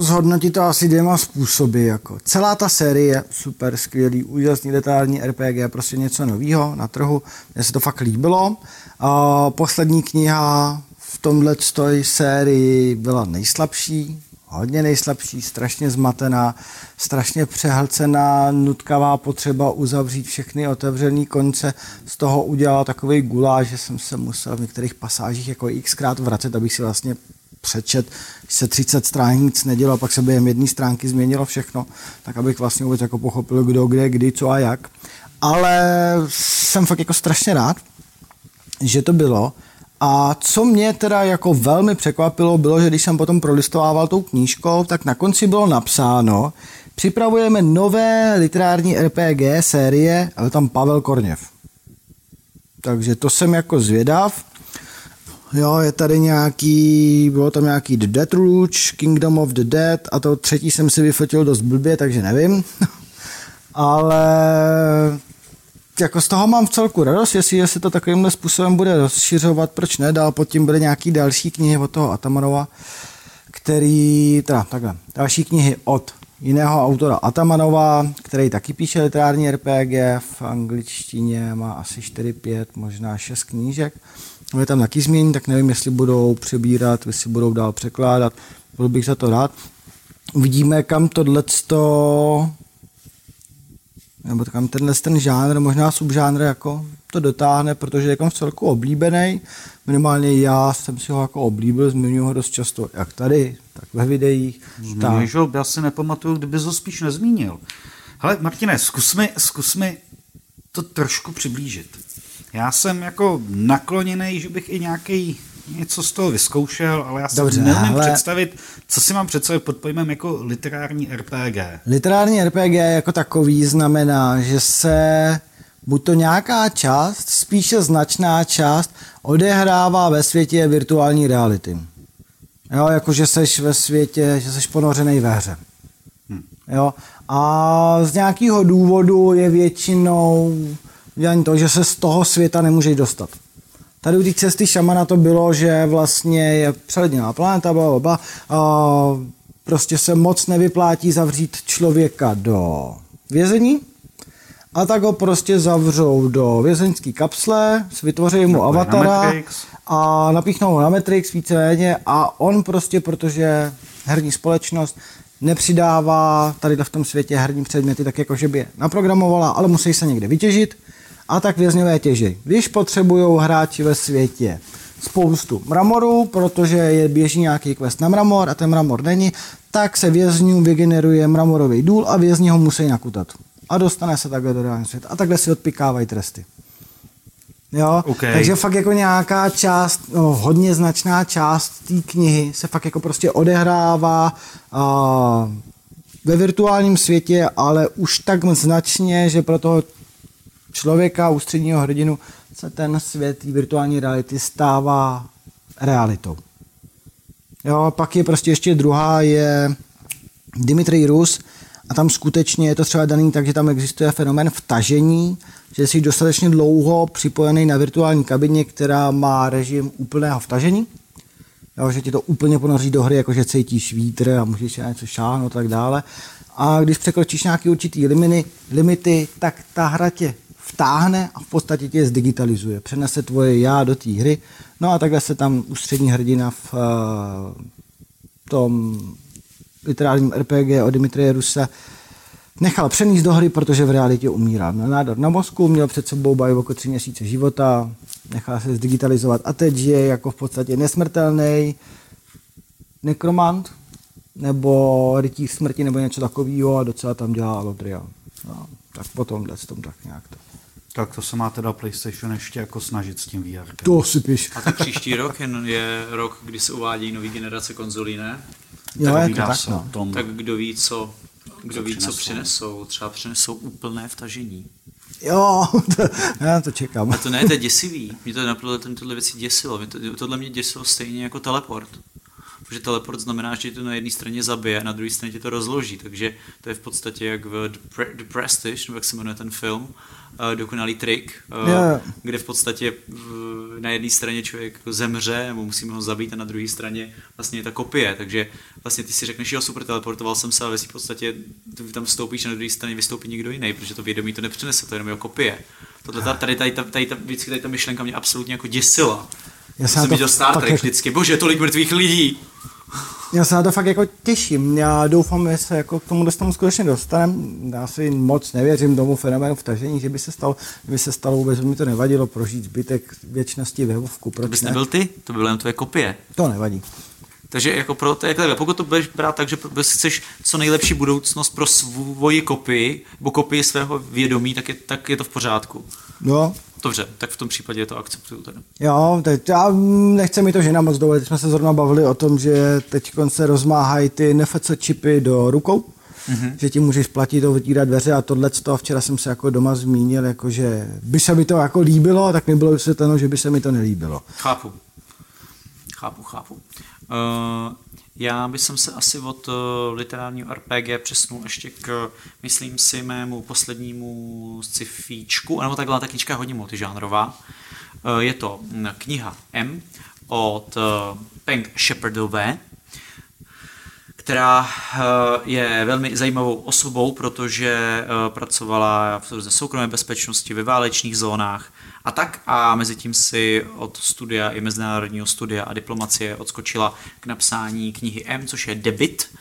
zhodnotit to asi dvěma způsoby. Jako. Celá ta série je super, skvělý, úžasný literární RPG, prostě něco nového na trhu. Mně se to fakt líbilo. A poslední kniha v tomhle sérii byla nejslabší, hodně nejslabší, strašně zmatená, strašně přehlcená, nutkavá potřeba uzavřít všechny otevřené konce. Z toho udělala takový guláš, že jsem se musel v některých pasážích jako xkrát vracet, abych si vlastně přečet, když se 30 stránek nic nedělo, pak se během jedné stránky změnilo všechno, tak abych vlastně vůbec jako pochopil, kdo, kde, kdy, co a jak. Ale jsem fakt jako strašně rád, že to bylo. A co mě teda jako velmi překvapilo, bylo, že když jsem potom prolistovával tou knížkou, tak na konci bylo napsáno, připravujeme nové literární RPG série, ale tam Pavel Korněv. Takže to jsem jako zvědav. Jo, je tady nějaký, bylo tam nějaký The Death Rouge, Kingdom of the Dead a to třetí jsem si vyfotil dost blbě, takže nevím. Ale jako z toho mám v celku radost, jestli se to takovýmhle způsobem bude rozšiřovat, proč ne, dál pod tím byly nějaký další knihy od toho Atamanova, který, teda takhle, další knihy od jiného autora Atamanova, který taky píše literární RPG, v angličtině má asi 4-5, možná 6 knížek. Je tam taky změní, tak nevím, jestli budou přebírat, jestli budou dál překládat. Byl bych za to rád. Uvidíme, kam tohleto nebo kam tenhle ten žánr, možná subžánr jako to dotáhne, protože je v celku oblíbený. Minimálně já jsem si ho jako oblíbil, zmiňuji ho dost často, jak tady, tak ve videích. Zmiňuješ ho, já si nepamatuju, kdyby ho spíš nezmínil. Hele, Martine, zkus mi, zkus mi to trošku přiblížit. Já jsem jako nakloněný, že bych i nějaký něco z toho vyzkoušel, ale já si Dobře, neumím ale... představit, co si mám představit pod pojmem jako literární RPG. Literární RPG jako takový znamená, že se buď to nějaká část, spíše značná část, odehrává ve světě virtuální reality. Jo, jako že seš ve světě, že seš ponořený ve hře. Hmm. Jo, a z nějakého důvodu je většinou dělání to, že se z toho světa nemůžeš dostat. Tady u té cesty šamana to bylo, že vlastně je přeledněná planeta, bla, bla, a prostě se moc nevyplátí zavřít člověka do vězení, a tak ho prostě zavřou do vězeňské kapsle, vytvoří mu avatara na a napíchnou ho na Matrix víceméně a on prostě, protože herní společnost nepřidává tady v tom světě herní předměty tak jako, že by je naprogramovala, ale musí se někde vytěžit a tak vězňové těží. Když potřebují hráči ve světě spoustu mramoru, protože je běží nějaký quest na mramor a ten mramor není, tak se vězňům vygeneruje mramorový důl a vězni ho musí nakutat. A dostane se takhle do reálného světa. A takhle si odpikávají tresty. Jo? Okay. Takže fakt jako nějaká část, no, hodně značná část té knihy se fakt jako prostě odehrává a, ve virtuálním světě, ale už tak značně, že pro toho člověka, ústředního hrdinu, se ten svět virtuální reality stává realitou. Jo, pak je prostě ještě druhá, je Dimitri Rus, a tam skutečně je to třeba daný tak, že tam existuje fenomén vtažení, že jsi dostatečně dlouho připojený na virtuální kabině, která má režim úplného vtažení, jo, že ti to úplně ponoří do hry, jakože cítíš vítr a můžeš na něco šáhnout a tak dále. A když překročíš nějaký určitý limity, limity, tak ta hra tě vtáhne a v podstatě tě zdigitalizuje. Přenese tvoje já do té hry. No a takhle se tam ústřední hrdina v uh, tom literárním RPG o Dimitrie Rusa nechal přenést do hry, protože v realitě umírá. Měl nádor na mozku, měl před sebou baj jako tři měsíce života, nechal se zdigitalizovat a teď je jako v podstatě nesmrtelný nekromant, nebo rytíř smrti, nebo něco takového a docela tam dělá Alodria. No, tak potom s tom tak nějak to. Tak to se má teda PlayStation ještě jako snažit s tím VR. To si píš. A tak příští rok je, je rok, kdy se uvádí nový generace konzolí, ne? Jo, tak je to tak, no. tom, tak kdo ví, co, kdo co ví, přinesou. co přinesou. Třeba přinesou úplné vtažení. Jo, to, já to čekám. A to ne, to je děsivý. Mě to naplno tohle věci děsilo. Mě to, tohle mě děsilo stejně jako teleport. Protože teleport znamená, že to na jedné straně zabije a na druhé straně tě to rozloží. Takže to je v podstatě jak v The Prestige, nebo jak se jmenuje ten film, dokonalý trik, yeah. kde v podstatě uh, na jedné straně člověk zemře, nebo musíme ho zabít, a na druhé straně vlastně je ta kopie. Takže vlastně ty si řekneš, jo, super, teleportoval jsem se, ale v podstatě ty tam vstoupíš a na druhé straně vystoupí někdo jiný, protože to vědomí to nepřinese, to je jenom jeho kopie. Tohle, tady, tady, tady, tady, tady, vždycky tady ta myšlenka mě absolutně jako děsila. Já jsem to, to Star Trek vždycky, bože, tolik mrtvých lidí. Já se na to fakt jako těším. Já doufám, že se jako k tomu dostanu skutečně dostaneme. Já si moc nevěřím tomu fenoménu vtažení, že by se stalo, by se stalo vůbec, by mi to nevadilo prožít zbytek věčnosti ve Vovku. Proč to bys ne? nebyl ty? To by byly jen tvoje kopie. To nevadí. Takže jako pro to, jak pokud to budeš brát tak, že chceš co nejlepší budoucnost pro svoji kopii, nebo kopii svého vědomí, tak je, tak je to v pořádku. No. Dobře, tak v tom případě to akceptuju teda. Jo, teď já nechce mi to žena moc dovolit. Jsme se zrovna bavili o tom, že teď se rozmáhají ty NFC čipy do rukou, mm-hmm. že ti můžeš platit, otevírat dveře a tohle. A včera jsem se jako doma zmínil, jako že by se mi to jako líbilo, tak mi bylo vysvětleno, že by se mi to nelíbilo. Chápu. Chápu, chápu. Uh, já bych se asi od uh, literárního RPG přesnul ještě k, myslím si, mému poslednímu scifíčku, nebo takhle ta knižka je hodně multižánrová. Uh, je to kniha M od Peng Shepardové, která je velmi zajímavou osobou, protože pracovala v soukromé bezpečnosti ve válečných zónách, a tak a mezi tím si od studia i mezinárodního studia a diplomacie odskočila k napsání knihy M, což je debit.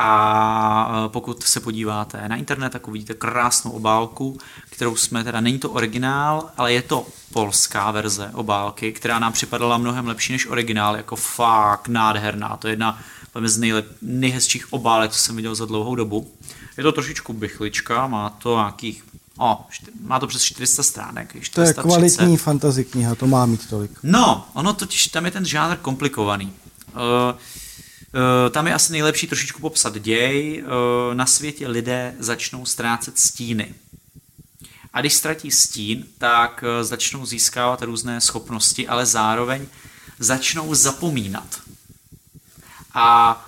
A pokud se podíváte na internet, tak uvidíte krásnou obálku, kterou jsme, teda není to originál, ale je to polská verze obálky, která nám připadala mnohem lepší než originál, jako fakt nádherná. To je jedna z nejlep, nejhezčích obálek, co jsem viděl za dlouhou dobu. Je to trošičku bychlička, má to nějakých O, má to přes 400 stránek. 430. To je kvalitní fantasy kniha, to má mít tolik. No, ono totiž, tam je ten žánr komplikovaný. Uh, uh, tam je asi nejlepší trošičku popsat děj. Uh, na světě lidé začnou ztrácet stíny. A když ztratí stín, tak začnou získávat různé schopnosti, ale zároveň začnou zapomínat. A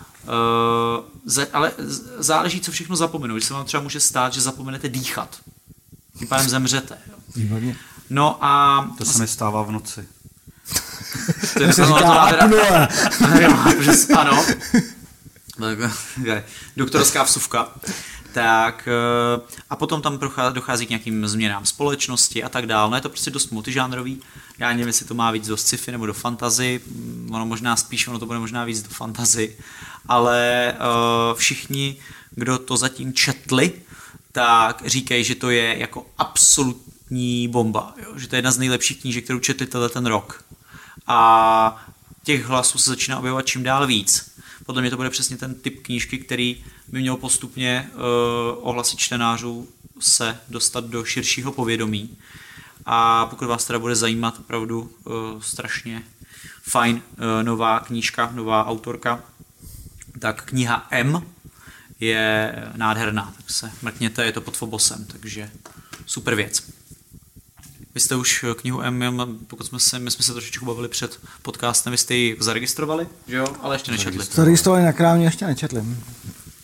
ale záleží, co všechno zapomenou. Že se vám třeba může stát, že zapomenete dýchat tím pádem zemřete. Jo. No a... To se mi stává v noci. to je, říká apnoe. ano. Doktorská vsuvka. Tak eh, a potom tam dochází k nějakým změnám společnosti a tak dále. No je to prostě dost multižánrový. Já nevím, jestli to má víc do sci-fi nebo do fantazy. Ono možná spíš, ono to bude možná víc do fantazy. Ale uh, všichni, kdo to zatím četli, tak říkají, že to je jako absolutní bomba, jo? že to je jedna z nejlepších knížek, kterou četli ten rok. A těch hlasů se začíná objevovat čím dál víc. Podle mě to bude přesně ten typ knížky, který by měl postupně uh, ohlasy čtenářů se dostat do širšího povědomí. A pokud vás teda bude zajímat opravdu uh, strašně fajn uh, nová knížka, nová autorka, tak kniha M je nádherná, tak se mrkněte, je to pod Fobosem, takže super věc. Vy jste už knihu M, pokud jsme se, my jsme se trošičku bavili před podcastem, vy jste ji zaregistrovali, že jo? Ale ještě nečetli. Zaregistrovali na krámě, ještě nečetli.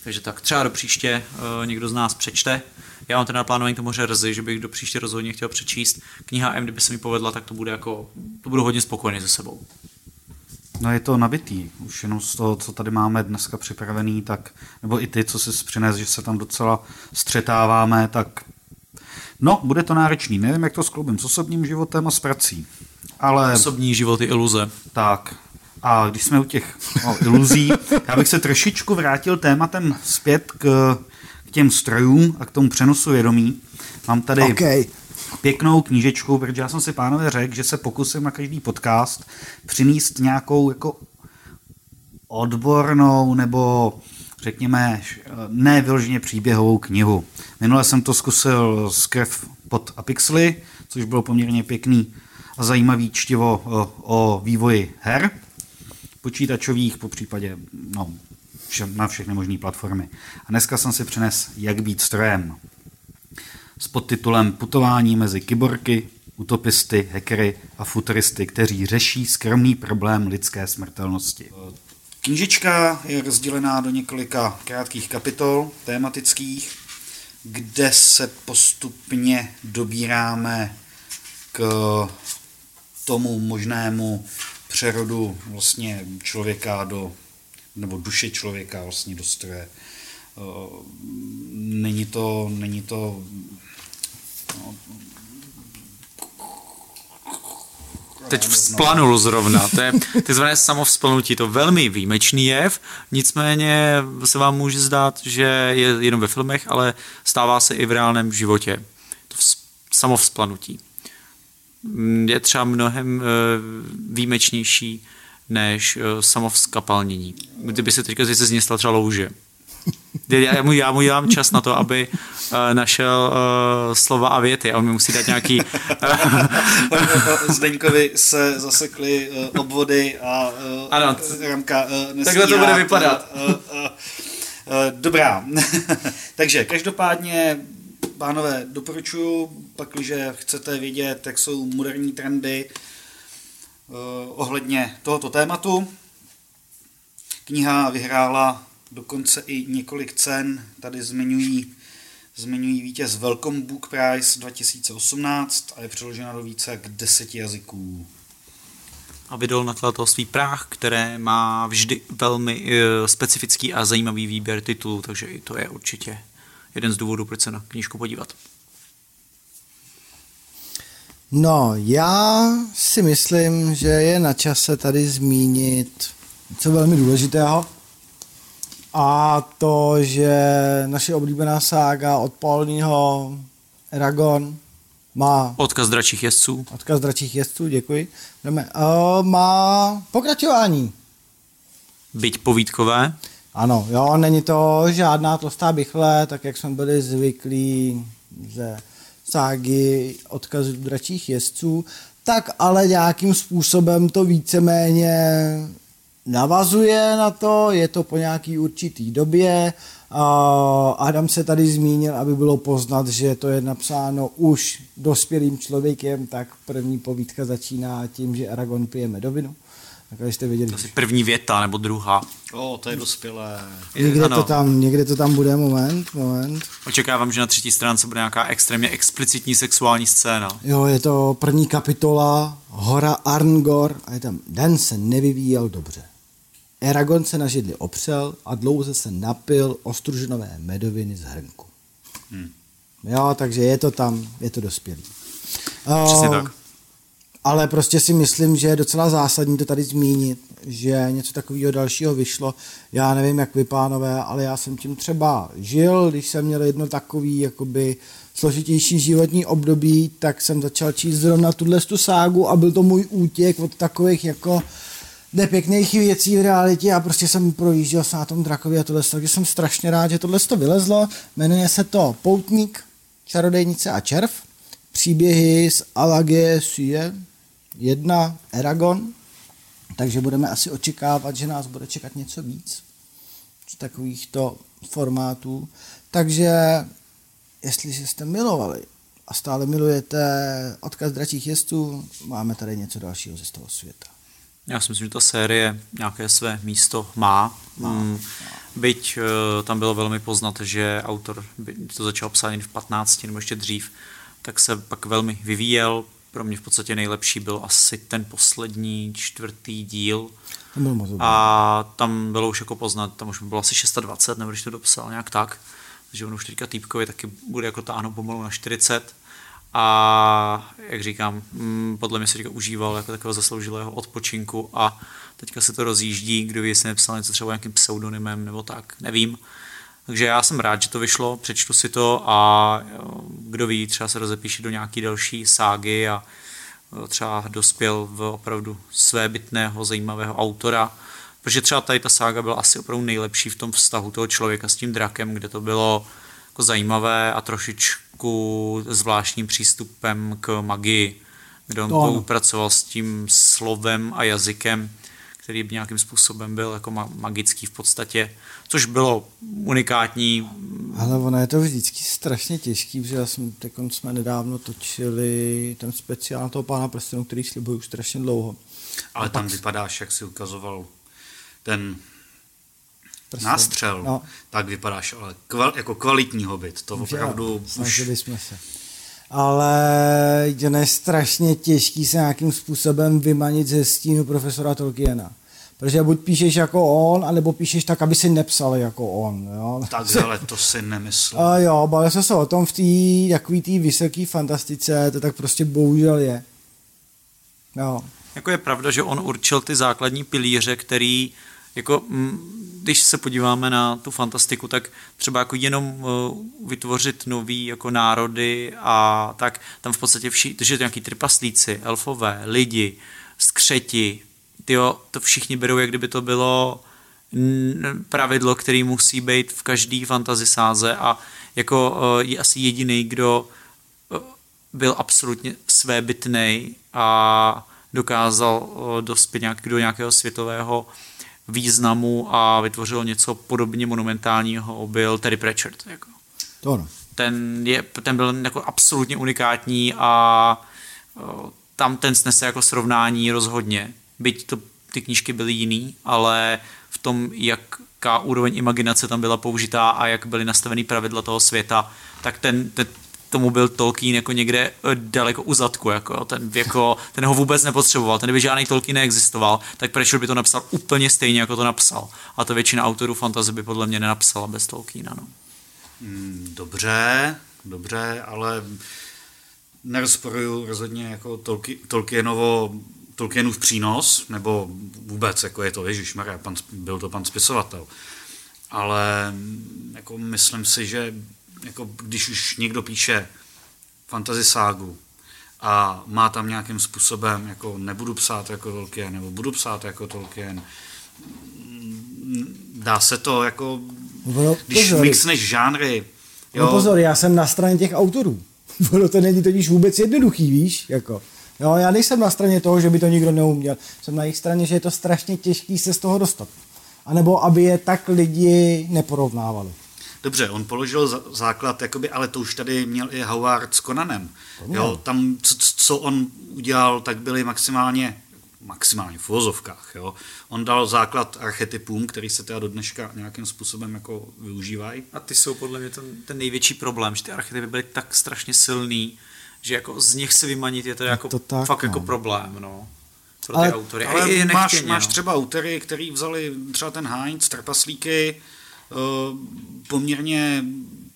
Takže tak třeba do příště uh, někdo z nás přečte. Já mám teda naplánování to moře rzy, že bych do příště rozhodně chtěl přečíst. Kniha M, kdyby se mi povedla, tak to bude jako, to budu hodně spokojený se sebou. No je to nabitý. Už jenom z toho, co tady máme dneska připravený, tak, nebo i ty, co si přines, že se tam docela střetáváme, tak no, bude to náročný. Nevím, jak to skloubím s osobním životem a s prací. Ale... Osobní životy iluze. Tak. A když jsme u těch no, iluzí, já bych se trošičku vrátil tématem zpět k, k těm strojům a k tomu přenosu vědomí. Mám tady okay pěknou knížečku, protože já jsem si pánové řekl, že se pokusím na každý podcast přinést nějakou jako odbornou nebo řekněme ne vyloženě příběhovou knihu. Minule jsem to zkusil z Krev pod Apixly, což bylo poměrně pěkný a zajímavý čtivo o, o vývoji her počítačových, po případě no, na všechny možné platformy. A dneska jsem si přines Jak být strojem s podtitulem Putování mezi kyborky, utopisty, hackery a futuristy, kteří řeší skromný problém lidské smrtelnosti. Knížička je rozdělená do několika krátkých kapitol tématických, kde se postupně dobíráme k tomu možnému přerodu vlastně člověka do, nebo duše člověka vlastně do stroje. Není to, není to Teď vzplanul zrovna, to je takzvané samovzplanutí, to velmi výjimečný jev, nicméně se vám může zdát, že je jenom ve filmech, ale stává se i v reálném životě. To samovzplanutí. Je třeba mnohem eh, výjimečnější než eh, samovzkapalnění. Kdyby se teďka z něj stala třeba louže. Já mu, já mu dělám čas na to, aby uh, našel uh, slova a věty a on mi musí dát nějaký... Zdeňkovi se zasekly uh, obvody a uh, ano, ramka uh, Takhle to bude vypadat. Uh, uh, uh, dobrá. Takže každopádně pánové, doporučuji, pakliže chcete vědět, jak jsou moderní trendy uh, ohledně tohoto tématu. Kniha vyhrála dokonce i několik cen. Tady zmiňují, zmiňují vítěz Welcome Book Prize 2018 a je přeložena do více jak deseti jazyků. A vydal nakladatelství Práh, které má vždy velmi uh, specifický a zajímavý výběr titulů, takže i to je určitě jeden z důvodů, proč se na knížku podívat. No, já si myslím, že je na čase tady zmínit něco velmi důležitého, A to, že naše oblíbená sága od Polního Eragon má Odkaz dračích jezdců. odkaz dračích jezdců, děkuji. Jdeme. Uh, má pokračování. Byť povídkové. Ano, jo, není to žádná tlustá bychle, tak jak jsme byli zvyklí ze ságy odkazu dračích jezdců, tak ale nějakým způsobem to víceméně navazuje na to, je to po nějaký určitý době. A Adam se tady zmínil, aby bylo poznat, že to je napsáno už dospělým člověkem, tak první povídka začíná tím, že Aragon pije medovinu. Tak abyste věděli, Asi první věta nebo druhá. O, to je dospělé. někde Ano. to, tam, někde to tam bude, moment, moment. Očekávám, že na třetí stránce bude nějaká extrémně explicitní sexuální scéna. Jo, je to první kapitola, hora Arngor a je tam, den se nevyvíjel dobře. Eragon se na židli opřel a dlouze se napil ostruženové medoviny z hrnku. Hmm. Jo, takže je to tam, je to dospělý. Přesně Eh, tak. Ale prostě si myslím, že je docela zásadní to tady zmínit, že něco takového dalšího vyšlo. Já nevím, jak vy, pánové, ale já jsem tím třeba žil, když jsem měl jedno takový jakoby složitější životní období, tak jsem začal číst zrovna tuhle tu ságu a byl to můj útěk od takových jako nepěkných věcí v realitě a prostě jsem projížděl se na tom drakovi a tohle, takže jsem strašně rád, že tohle to vylezlo. Jmenuje se to Poutník, čarodejnice a červ. Příběhy z Alagie Suje, jedna Eragon, takže budeme asi očekávat, že nás bude čekat něco víc z takovýchto formátů. Takže jestliže jste milovali a stále milujete odkaz dračích jezdců, máme tady něco dalšího ze toho světa. Já si myslím, že ta série nějaké své místo má. Mm, Byť eh, tam bylo velmi poznat, že autor by to začal psát jen v 15 nebo ještě dřív, tak se pak velmi vyvíjel. Pro mě v podstatě nejlepší byl asi ten poslední čtvrtý díl. A tam bylo už jako poznat, tam už bylo asi 620, nebo když to dopsal nějak tak. Takže on už teďka týpkovi taky bude jako táhnout pomalu na 40. A jak říkám, mm, podle mě se teďka užíval jako takového zasloužilého odpočinku a teďka se to rozjíždí, kdo ví, jestli nepsal něco třeba nějakým pseudonymem nebo tak, nevím. Takže já jsem rád, že to vyšlo, přečtu si to a jo, kdo ví, třeba se rozepíše do nějaký další ságy a jo, třeba dospěl v opravdu svébytného, zajímavého autora, protože třeba tady ta sága byla asi opravdu nejlepší v tom vztahu toho člověka s tím drakem, kde to bylo jako zajímavé a trošičku zvláštním přístupem k magii, kde on To ano. spolupracoval s tím slovem a jazykem, který by nějakým způsobem byl jako ma- magický v podstatě, což bylo unikátní. Ale ono je to vždycky strašně těžký, protože já jsem, teď jsme nedávno točili ten speciál toho pána prstenu, který slibuju už strašně dlouho. Ale tam vypadáš, jak si ukazoval ten Prsten. nástřel, No. tak vypadáš ale kval, jako kvalitní hobit. To opravdu Že jo, už... Jsme se. Ale je strašně těžký se nějakým způsobem vymanit ze stínu profesora Tolkiena. Protože buď píšeš jako on, anebo píšeš tak, aby si nepsal jako on. Jo? Tak, ale to si nemyslím. A jo, bavil jsem se o tom v té takový té vysoké fantastice, to tak prostě bohužel je. Jo. Jako je pravda, že on určil ty základní pilíře, který jako, mm, když se podíváme na tu fantastiku, tak třeba jako jenom uh, vytvořit nový jako národy a tak tam v podstatě všichni, že nějaký trpaslíci, elfové, lidi, skřeti, tyjo, to všichni berou, jak kdyby to bylo pravidlo, který musí být v každý fantasy sáze a jako uh, je asi jediný, kdo uh, byl absolutně svébytnej a dokázal dospět nějak do nějakého světového významu a vytvořil něco podobně monumentálního, byl Terry Pratchett. Jako. To ono. Ten, je, ten byl jako absolutně unikátní a o, tam ten snese jako srovnání rozhodně. Byť to, ty knížky byly jiný, ale v tom, jaká úroveň imaginace tam byla použitá a jak byly nastaveny pravidla toho světa, tak ten, ten tomu byl Tolkien jako někde eh, daleko u zadku, jako, ten, jako, ten ho vůbec nepotřeboval, ten by žádný Tolkien neexistoval, tak Pratchett by to napsal úplně stejně, jako to napsal. A to většina autorů fantasy by podle mě nenapsala bez Tolkiena. No. Mm, Dobře, dobře, ale nerozporuju rozhodně jako Tolki- Tolkienovo, Tolkienův přínos, nebo vůbec, jako je to, ježišmarja, pan, byl to pan spisovatel. ale jako myslím si, že jako když už někdo píše fantasy ságu a má tam nějakým způsobem, jako nebudu psát jako Tolkien, nebo budu psát jako Tolkien, mm, dá se to jako, No, když pozor. mixneš žánry, jo, No pozor, já jsem na straně těch autorů. Ono to není totiž vůbec jednoduchý, víš, jako. Jo, já nejsem na straně toho, že by to nikdo neuměl. Jsem na jejich straně, že je to strašně těžký se z toho dostat. A nebo aby je tak lidi neporovnávali. Dobře, on položil základ, jakoby, ale to už tady měl i Howard s Conanem. Jo, tam, co, co on udělal, tak byly maximálně, maximálně v uvozovkách. Jo. On dal základ archetypům, který se teda do dneška nějakým způsobem jako využívají. A ty jsou podle mě ten, ten největší problém, že ty archetypy byly tak strašně silný, že jako z nich se vymanit je to jako to tak, fakt no. jako problém, no. Pro Ale- ty autory. Ale A i máš, nechtěně, máš no. třeba autory, který vzali třeba ten Heinz, trpaslíky, poměrně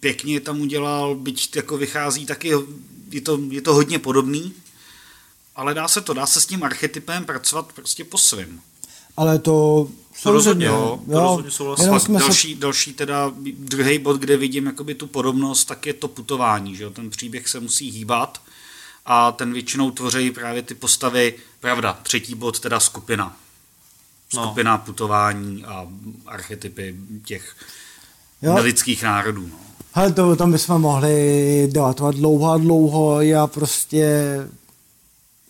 pěkně tam udělal, byť jako vychází taky, je to, je to hodně podobný, ale dá se to, dá se s tím archetypem pracovat prostě po svým. Ale to... To rozhodně, jo, to rozhodně souhlasím. jsme se další, další teda druhý bod, kde vidím jakoby tu podobnost, tak je to putování, že jo? ten příběh se musí hýbat a ten většinou tvoří právě ty postavy, pravda, třetí bod teda skupina. No. Skupina putování a archetypy těch Jo. nelidských národů. No. Ale to, tam bychom mohli debatovat dlouho a dlouho. Já prostě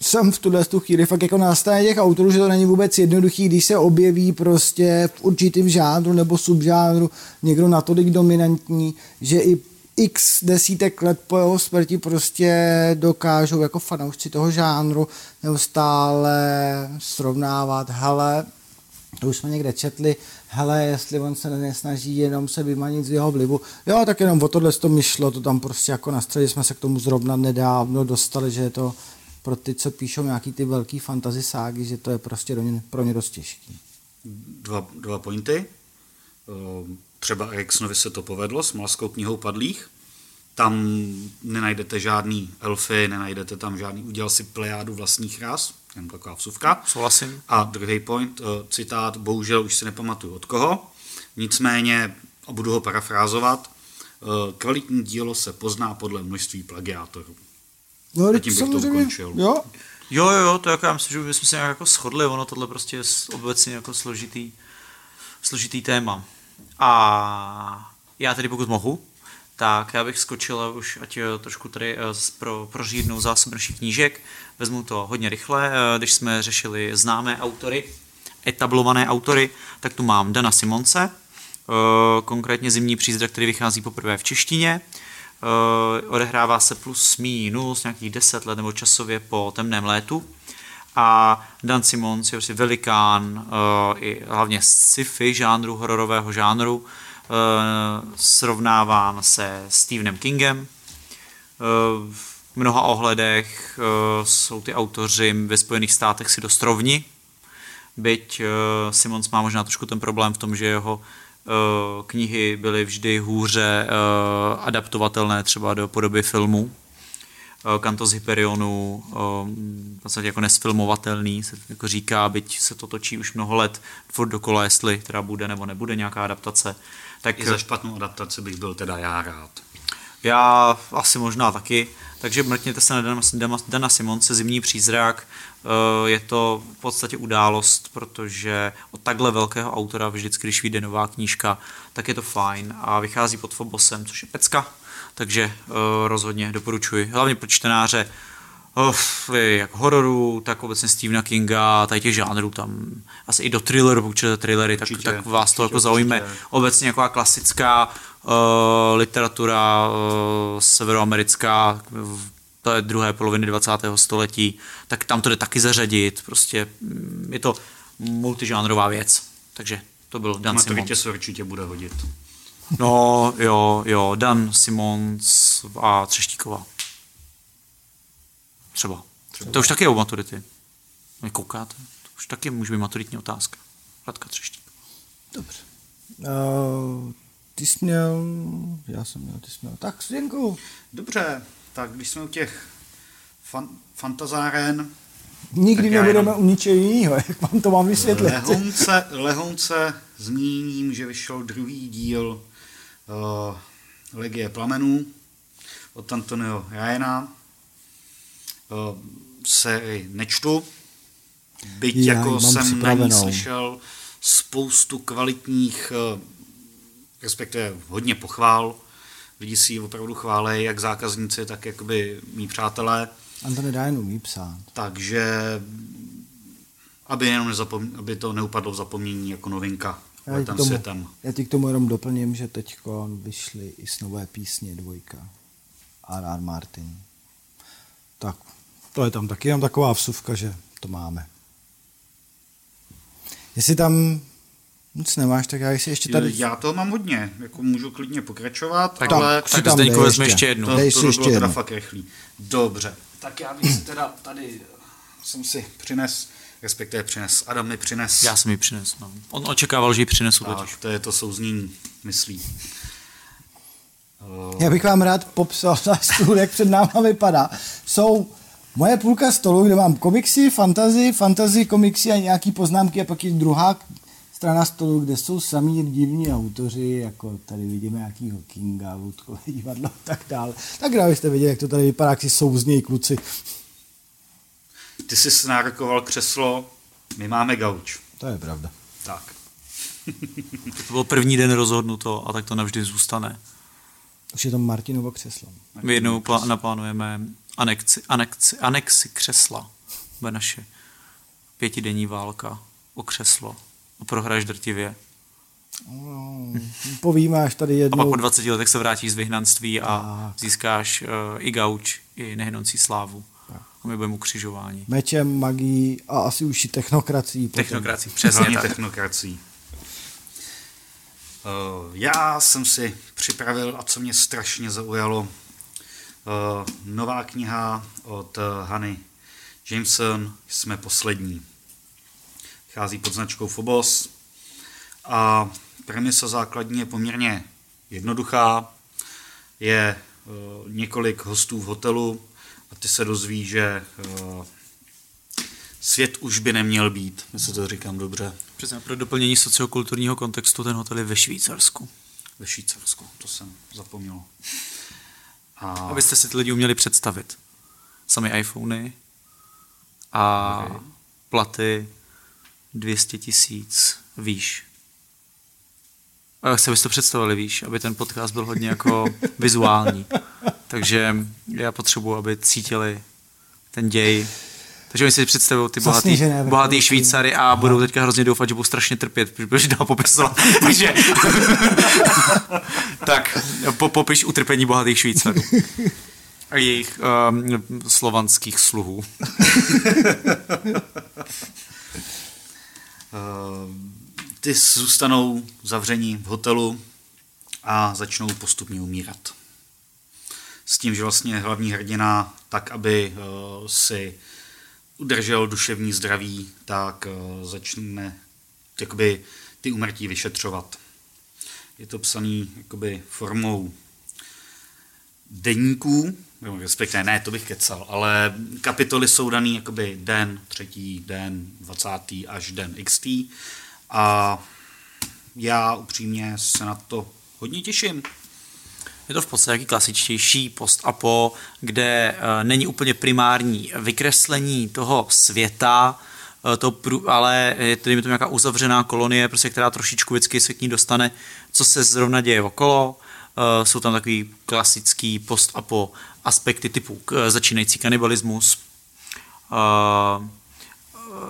jsem v tuhle tu chvíli fakt jako na straně těch autorů, že to není vůbec jednoduchý, když se objeví prostě v určitým žánru nebo subžánru někdo natolik dominantní, že i x desítek let po jeho smrti prostě dokážou jako fanoušci toho žánru neustále srovnávat, hele, to už jsme někde četli, hele, jestli on se nesnaží jenom se vymanit z jeho vlivu. Jo, tak jenom o tohle to myšlo, to tam prostě jako na středě jsme se k tomu zrovna nedávno dostali, že je to pro ty, co píšou nějaký ty velký fantasy ságy, že to je prostě pro ně, pro ně dost těžký. Dva, dva pointy. Eh, Třeba Eriksonovi se to povedlo s Malskou knihou padlých. Tam nenajdete žádný elfy, nenajdete tam žádný, udělal si plejádu vlastních ras, jen taková vsuvka. Souhlasím. A druhý point, eh, citát, bohužel už si nepamatuju od koho, nicméně, a budu ho parafrázovat, eh, kvalitní dílo se pozná podle množství plagiátorů. No, A tím bych to samozřejmě, ukončil. Jo, Jo, jo, jo, to jako já myslím, že bychom se nějak jako shodli, ono tohle prostě je obecně jako složitý, složitý téma. A já tedy pokud mohu, tak já bych skočil a už ať eh, trošku tady eh, pro, prořídnou zásob našich knížek. Vezmu to hodně rychle, eh, když jsme řešili známé autory, etablované autory, tak tu mám Dana Simonce, konkrétně Zimní přízrak, který vychází poprvé v češtině. Eh, Odehrává se plus minus nějakých 10 let nebo časově po temném létu. A Dan Simmons je prostě velikán, i hlavně sci-fi žánru, hororového žánru, srovnáván se Stephenem Kingem. Uh, v mnoha ohledech uh, jsou ty autoři ve Spojených státech si dost rovni, byť Simons má možná trošku ten problém v tom, že jeho knihy byly vždy hůře adaptovatelné třeba do podoby filmu. Eh, Kanto z Hyperionu, eh, v podstatě jako nesfilmovatelný, se jako říká, byť se to točí už mnoho let furt dokola, jestli teda bude nebo nebude nějaká adaptace. Tak I za špatnou adaptaci bych byl teda já rád. já asi možná taky. Takže mrkněte se na Dana, Dana, Dana Simonce, Zimní přízrak. Eh, Je to v podstatě událost, protože od takhle velkého autora vždycky, když vyjde nová knížka, tak je to fajn a vychází pod Fobosem, což je pecka. Takže eh, rozhodně doporučuji. Hlavně pro čtenáře uh, jak hororu, tak obecně Stephena Kinga, tady těch žánrů tam, asi i do thrilleru, pokud čtete thrillery, tak, Určitě, tak vás to určitě, jako zaujme. určitě. Obecně jako klasická uh, literatura uh, severoamerická, v té druhé poloviny 20. století, tak tam to jde taky zařadit, prostě mm, je to multižánrová věc. Takže to byl Dan Simons. Maturitě se určitě bude hodit. No, jo, jo, Dan Simons a Třeštíková. Třeba. Třeba. To už taky je u maturity. Vy koukáte? To už taky může být maturitní otázka. Radka Třeštík. dobře. Uh, ty jsi měl, já jsem měl, ty jsi měl. Tak, Zdenku, Dobře, tak když jsme u těch fan, fantazáren, nikdy nebudeme jenom- u ničeho jiného, jak vám to mám vysvětlit. Lehonce, lehonce zmíním, že vyšel druhý díl uh, Legie plamenů od Antonio Ryana. Uh, se nečtu, byť Já jako jsem na ní slyšel spoustu kvalitních, uh, respektive hodně pochvál. Lidi si ji opravdu chválí, jak zákazníci, tak jakoby mý přátelé. Antony Ryan umí psát. Takže aby, jenom nezapom, aby to neupadlo v zapomnění jako novinka Já ti, tomu, světem. já ti k tomu jenom doplním, že teď vyšly i s nové písně dvojka. R.R. Martin. Tak, to je tam taky jenom taková vsuvka, že to máme. Jestli tam nic nemáš, tak já si ještě tady... Já to mám hodně, jako můžu klidně pokračovat, Tak, ale tak tam Zdeňku dej vezme ještě. ještě jednu. to, Dej to by ještě bylo teda fakt rychlý. Dobře, tak já bych si teda tady jsem si přines, respektive přines, Adam mi přines. Já jsem ji přinesl. No. On očekával, že ji přinesu totiž. tak, to je to souznění myslí. Já bych vám rád popsal na stůl, jak před náma vypadá. Jsou moje půlka stolu, kde mám komiksy, fantazy, fantazy, komiksy a nějaký poznámky a pak je druhá strana stolu, kde jsou samý divní autoři, jako tady vidíme nějakýho Kinga, Ludkové divadlo a tak dále. Tak abyste viděli, jak to tady vypadá, jak si souznějí kluci. ty jsi nárokoval křeslo, my máme gauč. To je pravda. Tak. To byl první den rozhodnuto a tak to navždy zůstane. Už je to Martinovo křeslo. My jednou plá- naplánujeme anexi, anexi, anexi křesla. Bude naše pětidenní válka o křeslo. A prohraješ drtivě. No, povíme až tady A pak jednou. po 20 letech se vrátíš z vyhnanství a Tak. získáš uh, i gauč, i nehynoucí slávu. A my budeme ukřižování. Mečem, magií a asi už i technokracií. potom. Technokracie, přesně Hlavně tak. technokracií. Uh, já jsem si připravil, a co mě strašně zaujalo, nová kniha od uh, Hany Jameson, Jsme poslední. Chází pod značkou Phobos a premisa základní je poměrně jednoduchá. Je uh, několik hostů v hotelu a ty se dozví, že uh, svět už by neměl být, jestli to říkám dobře, Přesně pro doplnění sociokulturního kontextu ten hotel je ve Švýcarsku. ve Švýcarsku, to jsem zapomněl. A Abyste si ty lidi uměli představit. Sami iPhony a Ok. platy 200 tisíc výš. A já chci, abyste to představili výš, aby ten podcast byl hodně jako vizuální. Takže já potřebuji, aby cítili ten děj. Takže oni si představují ty bohatý, Zasněžené vrcholky. bohatý Švýcary a budou teďka hrozně doufat, že budou strašně trpět, protože dál popisovat. Takže tak, po, popiš utrpení bohatých Švýcarů. A jejich um, slovanských sluhů. eh, ty zůstanou zavření v hotelu a začnou postupně umírat. S tím, že vlastně hlavní hrdina, tak aby eh, si udržel duševní zdraví, tak eh, začne jakoby, ty umrtí vyšetřovat. Je to psaný jakoby, formou deníků, nebo respektive ne, to bych kecal, ale kapitoly jsou daný jakoby den, třetí, den, 20. až den XT a já upřímně se na to hodně těším. Je to v podstatě jaký klasičtější post-apo, kde uh, není úplně primární vykreslení toho světa, uh, to, ale je to, tomu, nějaká uzavřená kolonie, prostě, která trošičku vždycky se k ní dostane, co se zrovna děje okolo. Uh, jsou tam takový klasický post-apo aspekty typu začínající kanibalismus.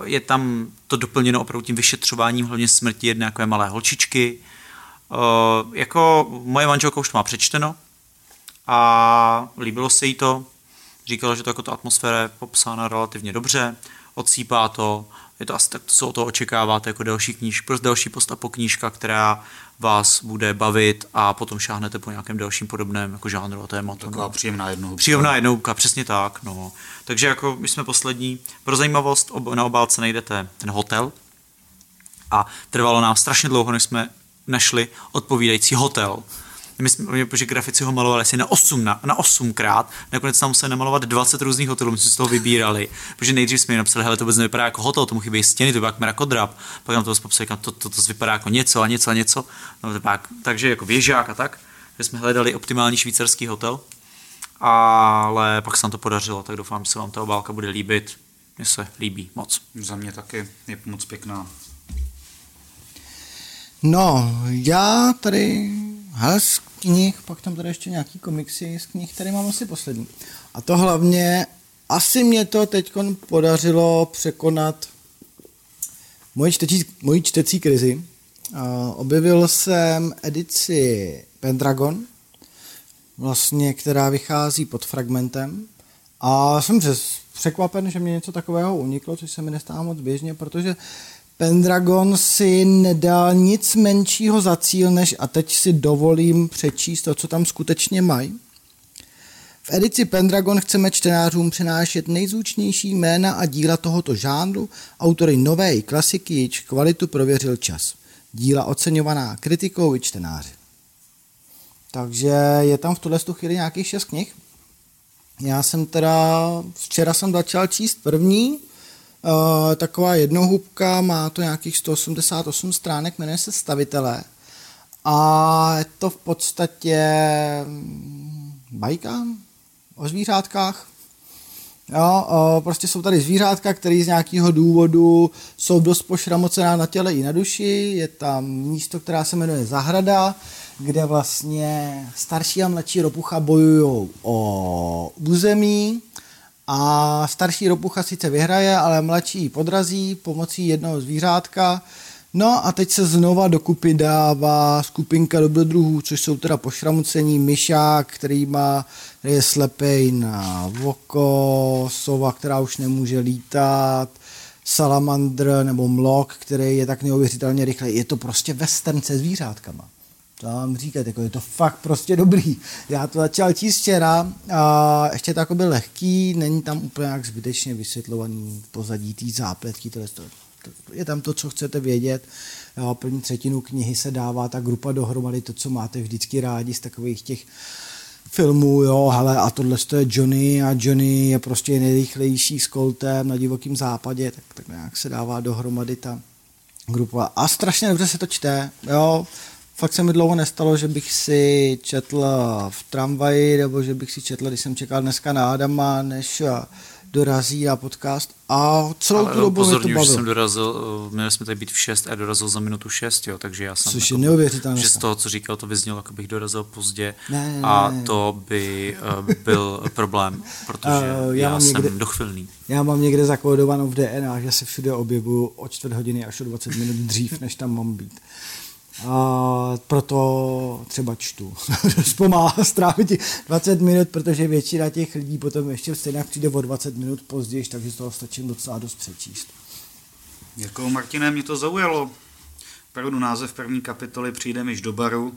Je tam to doplněno opravdu tím vyšetřováním hlavně smrti jedné takové malé holčičky. Uh, jako moje manželka už to má přečteno a líbilo se jí to. Říkala, že to jako ta atmosféra je popsána relativně dobře, odsýpá to, je to asi tak, co od toho očekáváte jako další kníž, prostě další postapo knížka, která vás bude bavit a potom šáhnete po nějakém dalším podobném jako žánru a tématu. Taková příjemná jednohubka. Příjemná jednouka, přesně tak. No. Takže jako my jsme poslední. Pro zajímavost ob- na obálce najdete ten hotel a trvalo nám strašně dlouho, než jsme našli odpovídající hotel. My jsme, protože grafici ho malovali asi na 8, na, na 8 krát, nakonec tam museli namalovat 20 různých hotelů, my jsme z toho vybírali, protože nejdřív jsme jim napsali, hele, to vůbec nevypadá jako hotel, tomu chybí stěny, to vypadá jako mrakodrap, pak nám to popsali, to, to, to, to, vypadá jako něco a něco a něco, no, to pak, takže jako věžák a tak, že jsme hledali optimální švýcarský hotel, ale pak se nám to podařilo, tak doufám, že se vám ta obálka bude líbit. Mně se líbí moc. Za mě taky je moc pěkná. No, já tady, z knih, pak tam tady ještě nějaký komiksy z knih, tady mám asi poslední. A to hlavně, asi mě to teď podařilo překonat moji čtecí, moji čtecí krizi. Uh, objevil jsem edici Pendragon, vlastně, která vychází pod fragmentem. A jsem překvapen, že mě něco takového uniklo, což se mi nestává moc běžně, protože Pendragon si nedal nic menšího za cíl, než a teď si dovolím přečíst to, co tam skutečně mají. V edici Pendragon chceme čtenářům přinášet nejzvučnější jména a díla tohoto žánru, autory nové i klasiky, již kvalitu prověřil čas. Díla oceňovaná kritikou i čtenáři. Takže je tam v tuhle chvíli nějakých šest knih. Já jsem teda, včera jsem začal číst první, uh, taková jednohubka, má to nějakých 188 stránek, jmenuje se Stavitelé. A je to v podstatě mm, bajka o zvířátkách. Jo, uh, prostě jsou tady zvířátka, které z nějakého důvodu jsou dost pošramocená na těle i na duši. Je tam místo, která se jmenuje Zahrada, kde vlastně starší a mladší ropucha bojují o území a starší ropucha sice vyhraje, ale mladší podrazí pomocí jednoho zvířátka. No a teď se znova dokupy dává skupinka dobrodruhů, což jsou teda pošramucení myšák, který má, který je slepej na oko, sova, která už nemůže lítat, salamandr nebo mlok, který je tak neuvěřitelně rychlý. Je to prostě western se zvířátkama. To vám říkat, jako je to fakt prostě dobrý. Já to začal číst včera a ještě to byl lehký, není tam úplně jak zbytečně vysvětlovaný pozadí té zápletky, to, to, je tam to, co chcete vědět. Jo, první třetinu knihy se dává ta grupa dohromady, to, co máte vždycky rádi z takových těch filmů, jo, hele, a tohle je Johnny a Johnny je prostě nejrychlejší s Coltem na divokém západě, tak, tak nějak se dává dohromady ta grupa. A strašně dobře se to čte, jo, fakt se mi dlouho nestalo, že bych si četl v tramvaji, nebo že bych si četl, když jsem čekal dneska na Adama, než dorazí na podcast a celou Ale tu dobu pozorňuji, mě to bavilo. že jsem dorazil, eh, měli jsme tady být v 6 a dorazil za minutu 6, jo, takže já jsem... Což je neuvěřitelné. Že z toho, co říkal, to vyznělo, jako bych dorazil pozdě Ne, ne, a ne. to by uh, byl problém, protože Eh, já já, mám jsem někde- dochvilný. Já mám někde zakódovanou v DNA, že se všude objevuju o čtvrt hodiny až o 20 minut dřív, než tam mám být. A proto třeba čtu. Dost pomáhá strávit těch 20 minut, protože většina těch lidí potom ještě stejně přijde o 20 minut později, takže z toho stačím docela dost přečíst. Jako Martine, mě to zaujalo. Opravdu název první kapitoly přijde miž do baru.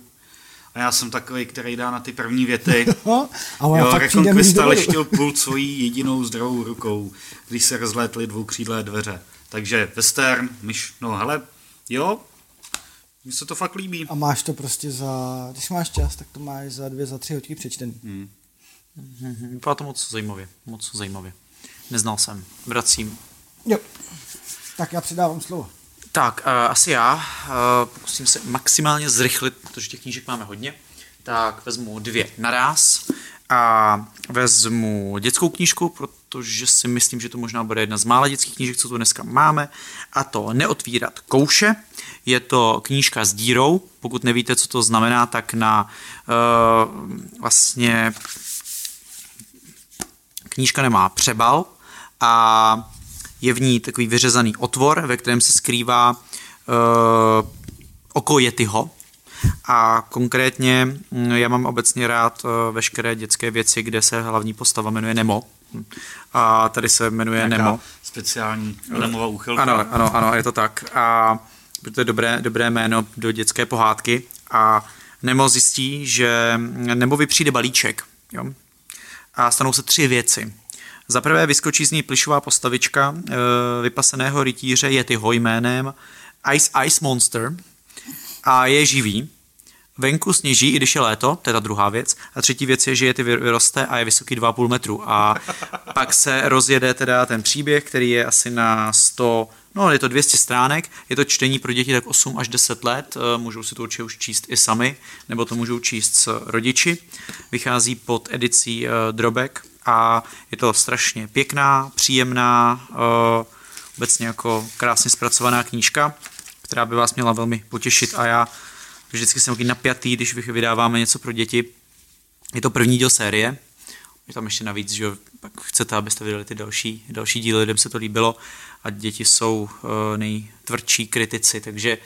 A já jsem takový, který dá na ty první věty. No, a ona jo, bodu. leštil pult svojí jedinou zdravou rukou, když se rozlétly dvoukřídlé dveře. Takže western, myš, no hele, jo, mně se to fakt líbí. A máš to prostě za, když máš čas, tak to máš za dvě, za tři hodky přečtený. Mhm, Vypadá to moc zajímavě, moc zajímavě. Neznal jsem, vracím. Jo. Tak já předávám slovo. Tak, uh, asi já. Uh, pokusím se maximálně zrychlit, protože těch knížek máme hodně. Tak vezmu dvě naraz a vezmu dětskou knížku, protože si myslím, že to možná bude jedna z mála dětských knížek, co tu dneska máme, a to Neotvírat kouše. Je to knížka s dírou. Pokud nevíte, co to znamená, tak na uh, vlastně knížka nemá přebal a je v ní takový vyřezaný otvor, ve kterém se skrývá uh, oko Yetiho. A konkrétně mm, já mám obecně rád uh, veškeré dětské věci, kde se hlavní postava jmenuje Nemo. A tady se jmenuje Nějaká Nemo. speciální Adamová úchylka. Ano, ano, ano, je to tak. A to je dobré, dobré jméno do dětské pohádky. A Nemo zjistí, že Nemovi přijde balíček. Jo? A stanou se tři věci. Za prvé vyskočí z ní plišová postavička e, vypaseného rytíře Yetiho jménem Ice Ice Monster a je živý. venku sněží, i když je léto, to je ta druhá věc. A třetí věc je, že je ty vyroste a je vysoký 2,5 metru. A pak se rozjede teda ten příběh, který je asi na 100, no je to 200 stránek, je to čtení pro děti tak 8 až 10 let, eh, můžou si to určitě už číst i sami, nebo to můžou číst s rodiči. Vychází pod edicí eh, Drobek a je to strašně pěkná, příjemná, eh, obecně jako krásně zpracovaná knížka, která by vás měla velmi potěšit a já vždycky jsem takový napjatý, když vydáváme něco pro děti. Je to první díl série, je tam ještě navíc, že pak chcete, abyste vydali ty další, další díly, lidem se to líbilo a děti jsou uh, nejtvrdší kritici, takže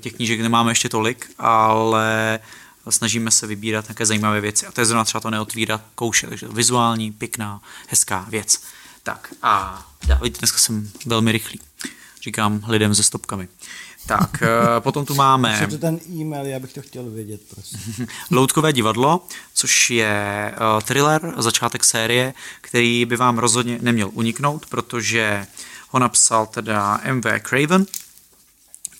těch knížek nemáme ještě tolik, ale snažíme se vybírat nějaké zajímavé věci a to je zrovna třeba to neotvírat kouše, takže vizuální, pěkná, hezká věc. Tak a vidíte, dneska jsem velmi rychlý. Říkám lidem se stopkami. Tak, eh, potom tu máme... Je to ten e-mail, já bych to chtěl vědět, prosím. Loutkové divadlo, což je thriller, začátek série, který by vám rozhodně neměl uniknout, protože ho napsal teda M.V. Craven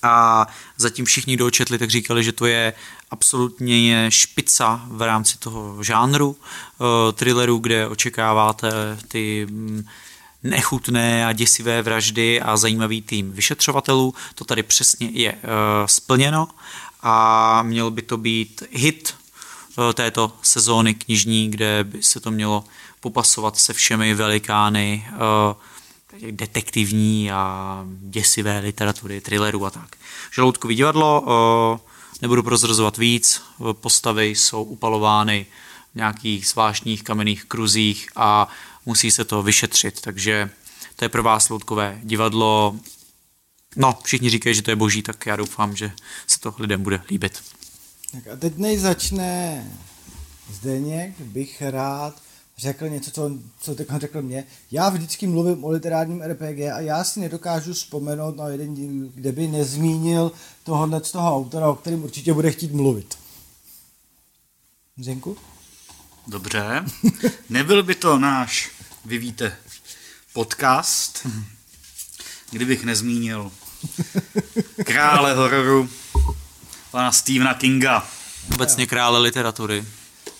a zatím všichni, kdo četli, tak říkali, že to je absolutně špica v rámci toho žánru uh, thrilleru, kde očekáváte ty mm, nechutné a děsivé vraždy a zajímavý tým vyšetřovatelů. To tady přesně je uh, splněno a měl by to být hit uh, této sezóny knižní, kde by se to mělo popasovat se všemi velikány uh, detektivní a děsivé literatury, thrillerů a tak. Žaloutkový divadlo, nebudu prozrazovat víc, postavy jsou upalovány v nějakých zvláštních kamenných kruzích a musí se to vyšetřit, takže to je pro vás loutkové divadlo. No, všichni říkají, že to je boží, tak já doufám, že se to lidem bude líbit. Tak a teď než začne Zdeněk, bych rád řekl něco, co, co teď řekl mě. Já vždycky mluvím o literárním RPG a já si nedokážu vzpomenout na jeden díl, kde by nezmínil tohohle z toho autora, o kterém určitě bude chtít mluvit. Zdenku? Dobře. Nebyl by to náš, vy víte, podcast, kdybych nezmínil krále hororu, pana Stephena Kinga. Obecně krále literatury.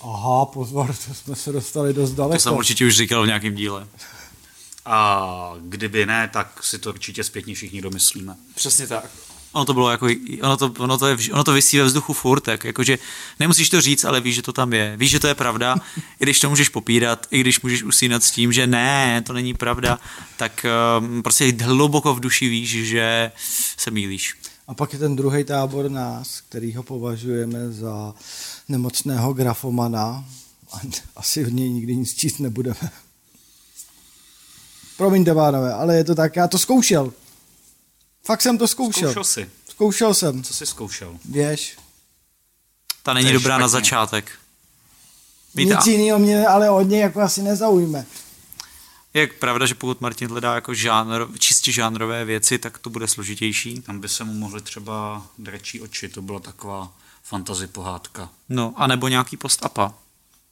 Aha, pozor, to jsme se dostali dost daleko. To jsem určitě už říkal v nějakém díle. A kdyby ne, tak si to určitě zpětně všichni domyslíme. Přesně tak. Ono to bylo jako, ono to, ono to, je, ono to vysí ve vzduchu furt, tak jakože nemusíš to říct, ale víš, že to tam je. Víš, že to je pravda, i když to můžeš popírat, i když můžeš usínat s tím, že ne, to není pravda, tak um, prostě hluboko v duši víš, že se mýlíš. A pak je ten druhý tábor nás, který ho považujeme za nemocného grafomana a asi v něj nikdy nic číst nebudeme. Promiňte, pánové, ale je to tak, já to zkoušel. Fakt jsem to zkoušel. Zkoušel jsi. Zkoušel jsem. Co jsi zkoušel? Věž. Ta není je dobrá na špatně. začátek. Víte, Nic jiného mě ale od něj jako asi nezaujme. je pravda, že pokud Martin hledá jako žánr, čistě žánrové věci, tak to bude složitější. Tam by se mu mohly třeba drečí oči, to byla taková fantazy pohádka. No, anebo nějaký post-apa.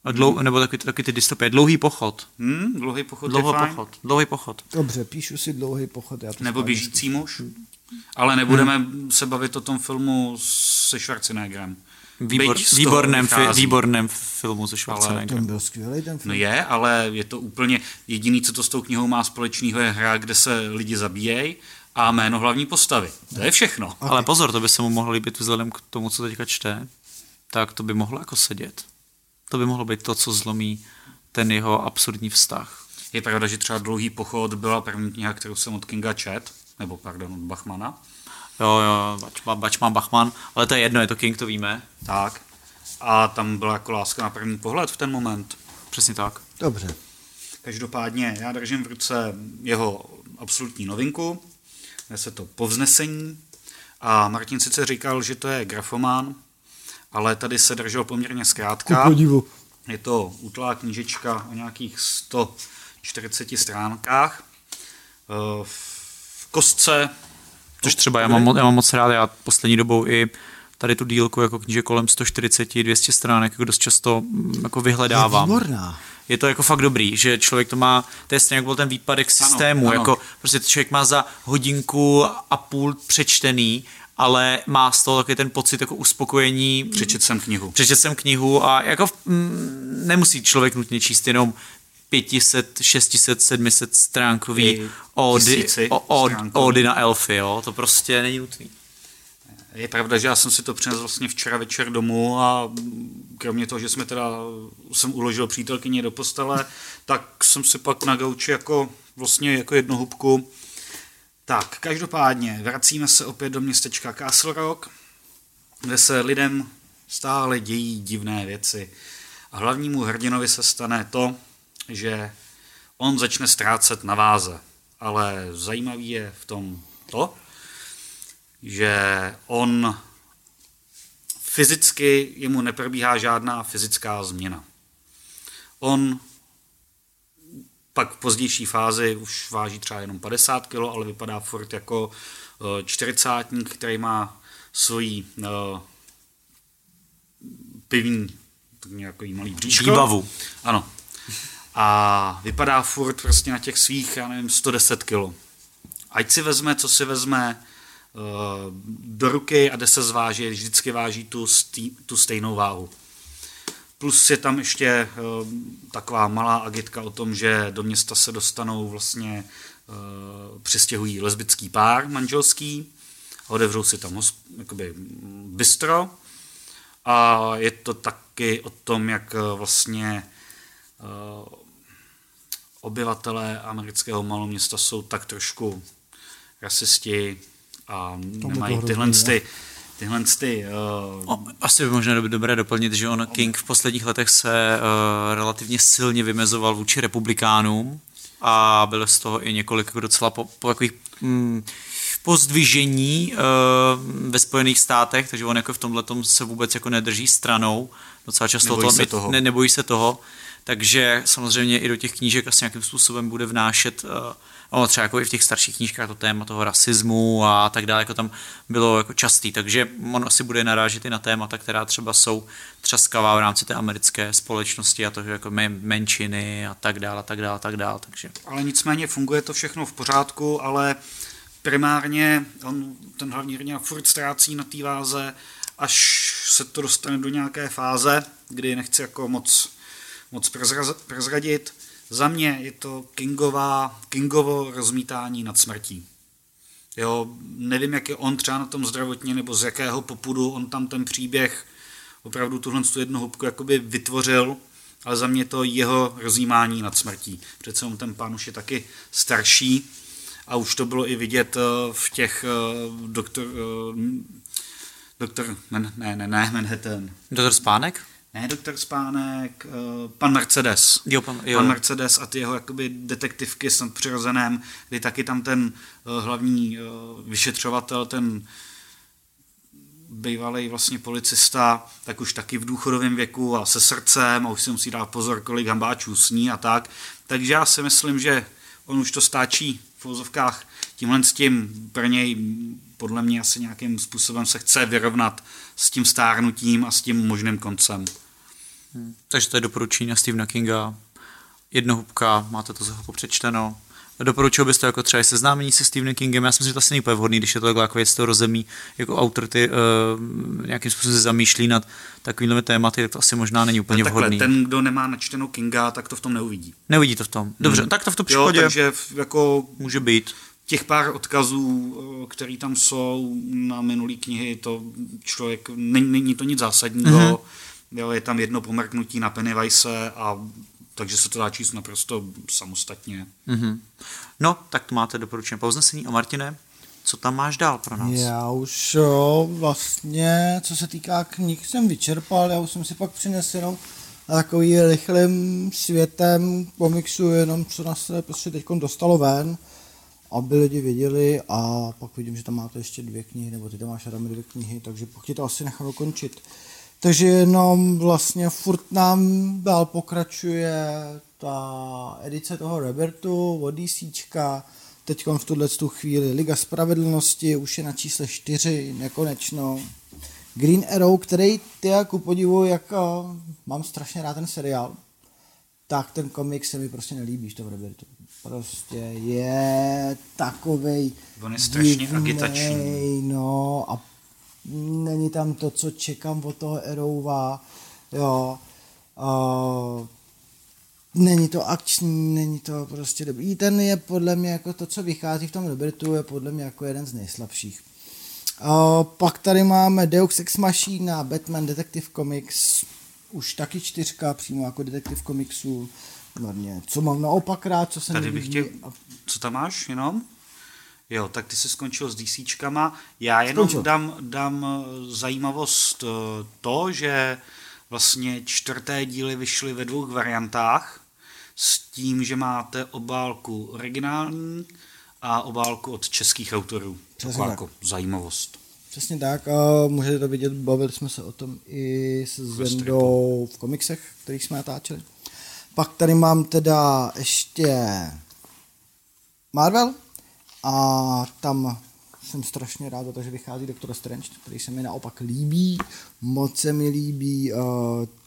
A Dlou, nebo taky, taky ty dystopie. Dlouhý pochod. Hm, dlouhý pochod Dlouhý je fajn. pochod. Dlouhý pochod. Dobře, píšu si dlouhý pochod. Já to Nebo schválně běžící muž. Ale nebudeme se bavit o tom filmu se Schwarzeneggerem. Výbor, výborném, fi, výborném filmu se Ten Schwarzeneggerem. byl skvělý ten No film. je, ale je to úplně jediný, co to s tou knihou má společného, je hra, kde se lidi zabíjejí a jméno hlavní postavy. To je všechno. Ale pozor, to by se mu mohlo líbit vzhledem k tomu, co teďka čte. Tak to by mohlo jako sedět. To by mohlo být to, co zlomí ten jeho absurdní vztah. Je pravda, že třeba Dlouhý pochod byla první kniha, kterou jsem od Kinga čet, nebo pardon, od Bachmana. Jo, jo, Bačman, Bačman Bachman, ale to je jedno, je to King, to víme. Tak. A tam byla jako láska na první pohled v ten moment. Přesně tak. Dobře. Každopádně já držím v ruce jeho absolutní novinku, jmenuje se to Povznesení a Martin sice říkal, že to je grafomán, ale tady se držel poměrně Ku zkrátka. podivu. Je to útlá knížečka o nějakých 140 stránkách. Eh, V kostce Což třeba já mám, já mám moc rád, já poslední dobou i tady tu dílku jako kníže kolem 140-200 stránek jako dost často mm, jako Je vyhledávám. výborná. je to jako fakt dobrý, že člověk to má, to je stejně jak byl ten výpadek systému, ano. jako prostě člověk má za hodinku a půl přečtený ale má z toho taky ten pocit jako uspokojení. Přečet jsem knihu. Přečet jsem knihu a jako mm, nemusí člověk nutně číst jenom 500, 600, 700 stránkový ody, o, od, stránkový. ody na elfy, jo? to prostě není nutný. Je pravda, že já jsem si to přinesl vlastně včera večer domů a kromě toho, že jsme teda, jsem uložil přítelkyni do postele, tak jsem si pak na gauči jako vlastně jako jednu hubku. Tak, každopádně vracíme se opět do městečka Castle Rock, kde se lidem stále dějí divné věci. A hlavnímu hrdinovi se stane to, že on začne ztrácet na váze. Ale zajímavý je v tom to, že on fyzicky, jemu neprobíhá žádná fyzická změna. On pak v pozdější fázi už váží třeba jenom 50 kg, ale vypadá furt jako eh, čtyřicátník, který má svojí uh, pivní tak nějaký malý bříško. Výbavu. Ano. A vypadá furt prostě na těch svých, já nevím, 110 kg. Ať si vezme, co si vezme do ruky a jde se zvážit, vždycky váží tu, stý, tu stejnou váhu. Plus je tam ještě uh, taková malá agitka o tom, že do města se dostanou vlastně, uh, přistěhují lesbický pár manželský, a otevřou si tam jakoby bistro a je to taky o tom, jak uh, vlastně obyvatelé amerického maloměsta jsou tak trošku rasisti a to nemají hrozný, tyhle, jo. ty, tyhle ty, uh, O, asi by možná dob- dobré doplnit, že on King v posledních letech se uh, relativně silně vymezoval vůči republikánům a bylo z toho i několik docela po, po takových mm, pozdvižení uh, ve Spojených státech, takže on jako v tomhle se vůbec jako nedrží stranou, docela často Nebojí to, se toho. Ne, nebojí se toho, takže samozřejmě i do těch knížek asi nějakým způsobem bude vnášet uh, ono třeba jako i v těch starších knížkách to téma toho rasismu a tak dále, jako tam bylo jako častý, takže on asi bude narážet i na témata, která třeba jsou třaskavá v rámci té americké společnosti a to, jako men- menšiny a tak dále, a tak dále, a tak dále, takže ale nicméně funguje to všechno v pořádku, ale primárně on, ten hlavní hrdina furt ztrácí na té váze, až se to dostane do nějaké fáze, kdy nechci jako moc, moc prezraz, prezradit. Za mě je to Kingová, Kingovo rozmítání nad smrtí. Jo, nevím, jak je on třeba na tom zdravotně, nebo z jakého popudu on tam ten příběh opravdu tuhle tu jednu hubku jakoby vytvořil, ale za mě to jeho rozjímání nad smrtí. Přece on ten pán už je taky starší a už to bylo i vidět eh, v těch eh, doktor, eh, doktor, ne, ne, ne, Manhattan, Doktor Spánek? Ne, doktor Spánek, eh, pan Mercedes. Jo, pan, jo. Pan Mercedes a ty jeho jakoby detektivky s nadpřirozeném, kdy taky tam ten uh, hlavní uh, vyšetřovatel, ten bývalý vlastně policista, tak už taky v důchodovém věku a se srdcem a už si musí dát pozor, kolik hambáčů sní a tak. Takže já si myslím, že on už to stáčí v vozovkách tímhle s tím pro něj podle mě asi nějakým způsobem se chce vyrovnat s tím stárnutím a s tím možným koncem. Takže to je doporučení na Stephena Kinga. Jednohubka, máte to za chvilku přečteno. Doporučil byste jako třeba seznámení se Stephenem Kingem. Já si myslím, že to asi není úplně vhodný, když je to takhle jako věc toho rozemí, jako autor ty uh, nějakým způsobem se zamýšlí nad takovými tématy, tak to asi možná není úplně Takhle, vhodný. ten, kdo nemá načtenou Kinga, tak to v tom neuvidí. Neuvidí to v tom. Dobře, hmm. tak to v tom Jo, případě takže jako může být. Těch pár odkazů, eh, který tam jsou na minulý knihy, to člověk, není, není to nic zásadního, Mhm. mm-hmm. jo, je tam jedno pomrknutí na Pennywise a takže se to dá číst naprosto samostatně. Mhm. No, tak to máte doporučené povznesení. A Martine, co tam máš dál pro nás? Já už jo, vlastně, co se týká knih, jsem vyčerpal, já už jsem si pak přinesl jenom takový rychlým světem komiksu, jenom co nás se prostě teď dostalo ven, aby lidi věděli a pak vidím, že tam máte ještě dvě knihy, nebo ty tam máš Adame dvě knihy, takže pak ti to asi nechám dokončit. Takže jenom vlastně furt nám dál pokračuje ta edice toho Robertu od DCčka, teď v tuhle tu chvíli Liga Spravedlnosti už je na čísle 4, nekonečno. Green Arrow, který ty jako podivu, jak uh, mám strašně rád ten seriál, tak ten komik se mi prostě nelíbí, to Robertu. Prostě je takovej On je strašně divnej, agitační. No a není tam to, co čekám od toho Erouva, jo. Uh, není to akční, není to prostě dobrý. Ten je podle mě jako to, co vychází v tom Robertu, je podle mě jako jeden z nejslabších. Uh, pak tady máme Deus Ex Machina, Batman Detective Comics, už taky čtyřka, přímo jako Detective Comicsu. Marně. Co mám naopak rád, co se Tady bych chtěl, a co tam máš jenom? Jo, tak ty jsi skončil s DCčkama. Já jenom Skončil. dám, dám eh, zajímavost eh, to, že vlastně čtvrté díly vyšly ve dvou variantách s tím, že máte obálku originální a obálku od českých autorů. Přesně Taková tak. jako zajímavost. Přesně tak, a můžete to vidět, bavili jsme se o tom i s Zendou v komiksech, kterých jsme natáčeli. Pak tady mám teda ještě Marvel a tam jsem strašně rád za to, že vychází Doctor Strange, který se mi naopak líbí, moc se mi líbí, uh,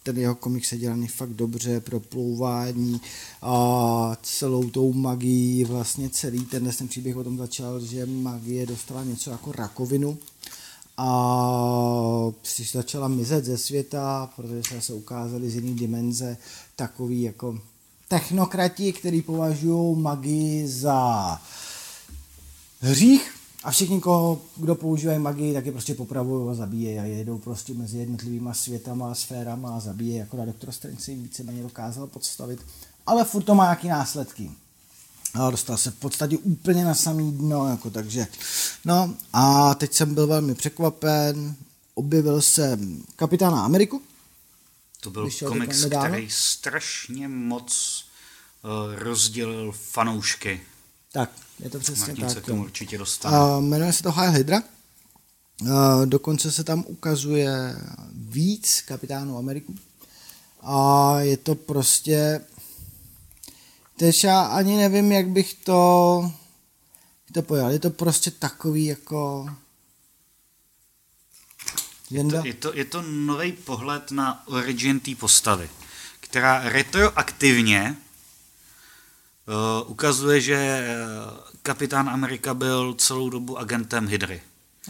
ten jeho komiks je dělaný fakt dobře pro plouvání a celou tou magii, vlastně celý ten, ten příběh o tom začal, že magie dostala něco jako rakovinu. A začala mizet ze světa, protože se se ukázali z jiné dimenze takový jako technokrati, který považují magii za hřích a všichni, koho, kdo používají magii, tak je prostě popravují a zabíjejí a jedou prostě mezi jednotlivýma světama a sférama a zabíjejí, jako na Doktor Strange si víceméně dokázal podstavit, ale furt to má nějaký následky. A dostal se v podstatě úplně na samý dno, jako takže. No a teď jsem byl velmi překvapen, objevil jsem Kapitána Ameriku, To byl Vyšel komiks, který strašně moc uh, rozdělil fanoušky. tak, je to přesně Martin se tak. k tomu určitě dostane. A jmenuje se to Heil Hydra. A dokonce se tam ukazuje víc kapitánů Ameriku. A je to prostě... Teď já ani nevím, jak bych to, to pojal. Je to prostě takový jako... Jenda? To, je, to, je to nový pohled na origin té postavy, která retroaktivně uh, ukazuje, že uh, kapitán Amerika byl celou dobu agentem Hydry.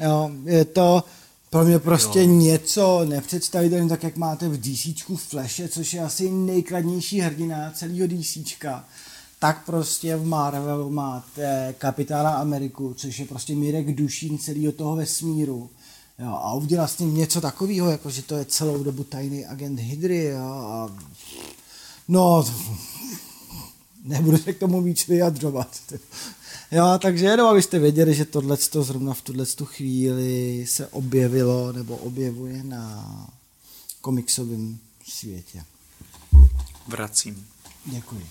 Jo, je to pro mě prostě Jo. něco nepředstavitelné, tak jak máte v DCčku Flashe, což je asi nejkladnější hrdina celého DCčka, tak prostě v Marvelu máte Kapitána Ameriku, což je prostě Mirek Dušín celého toho vesmíru. Jo, a udělal s ním něco takového, jako že to je celou dobu tajný agent Hydry. Jo, a no, nebudu se k tomu víc vyjadřovat. Jo, takže jenom abyste věděli, že tohle zrovna v tuhle chvíli se objevilo nebo objevuje na komiksovém světě. Vracím. Děkuji.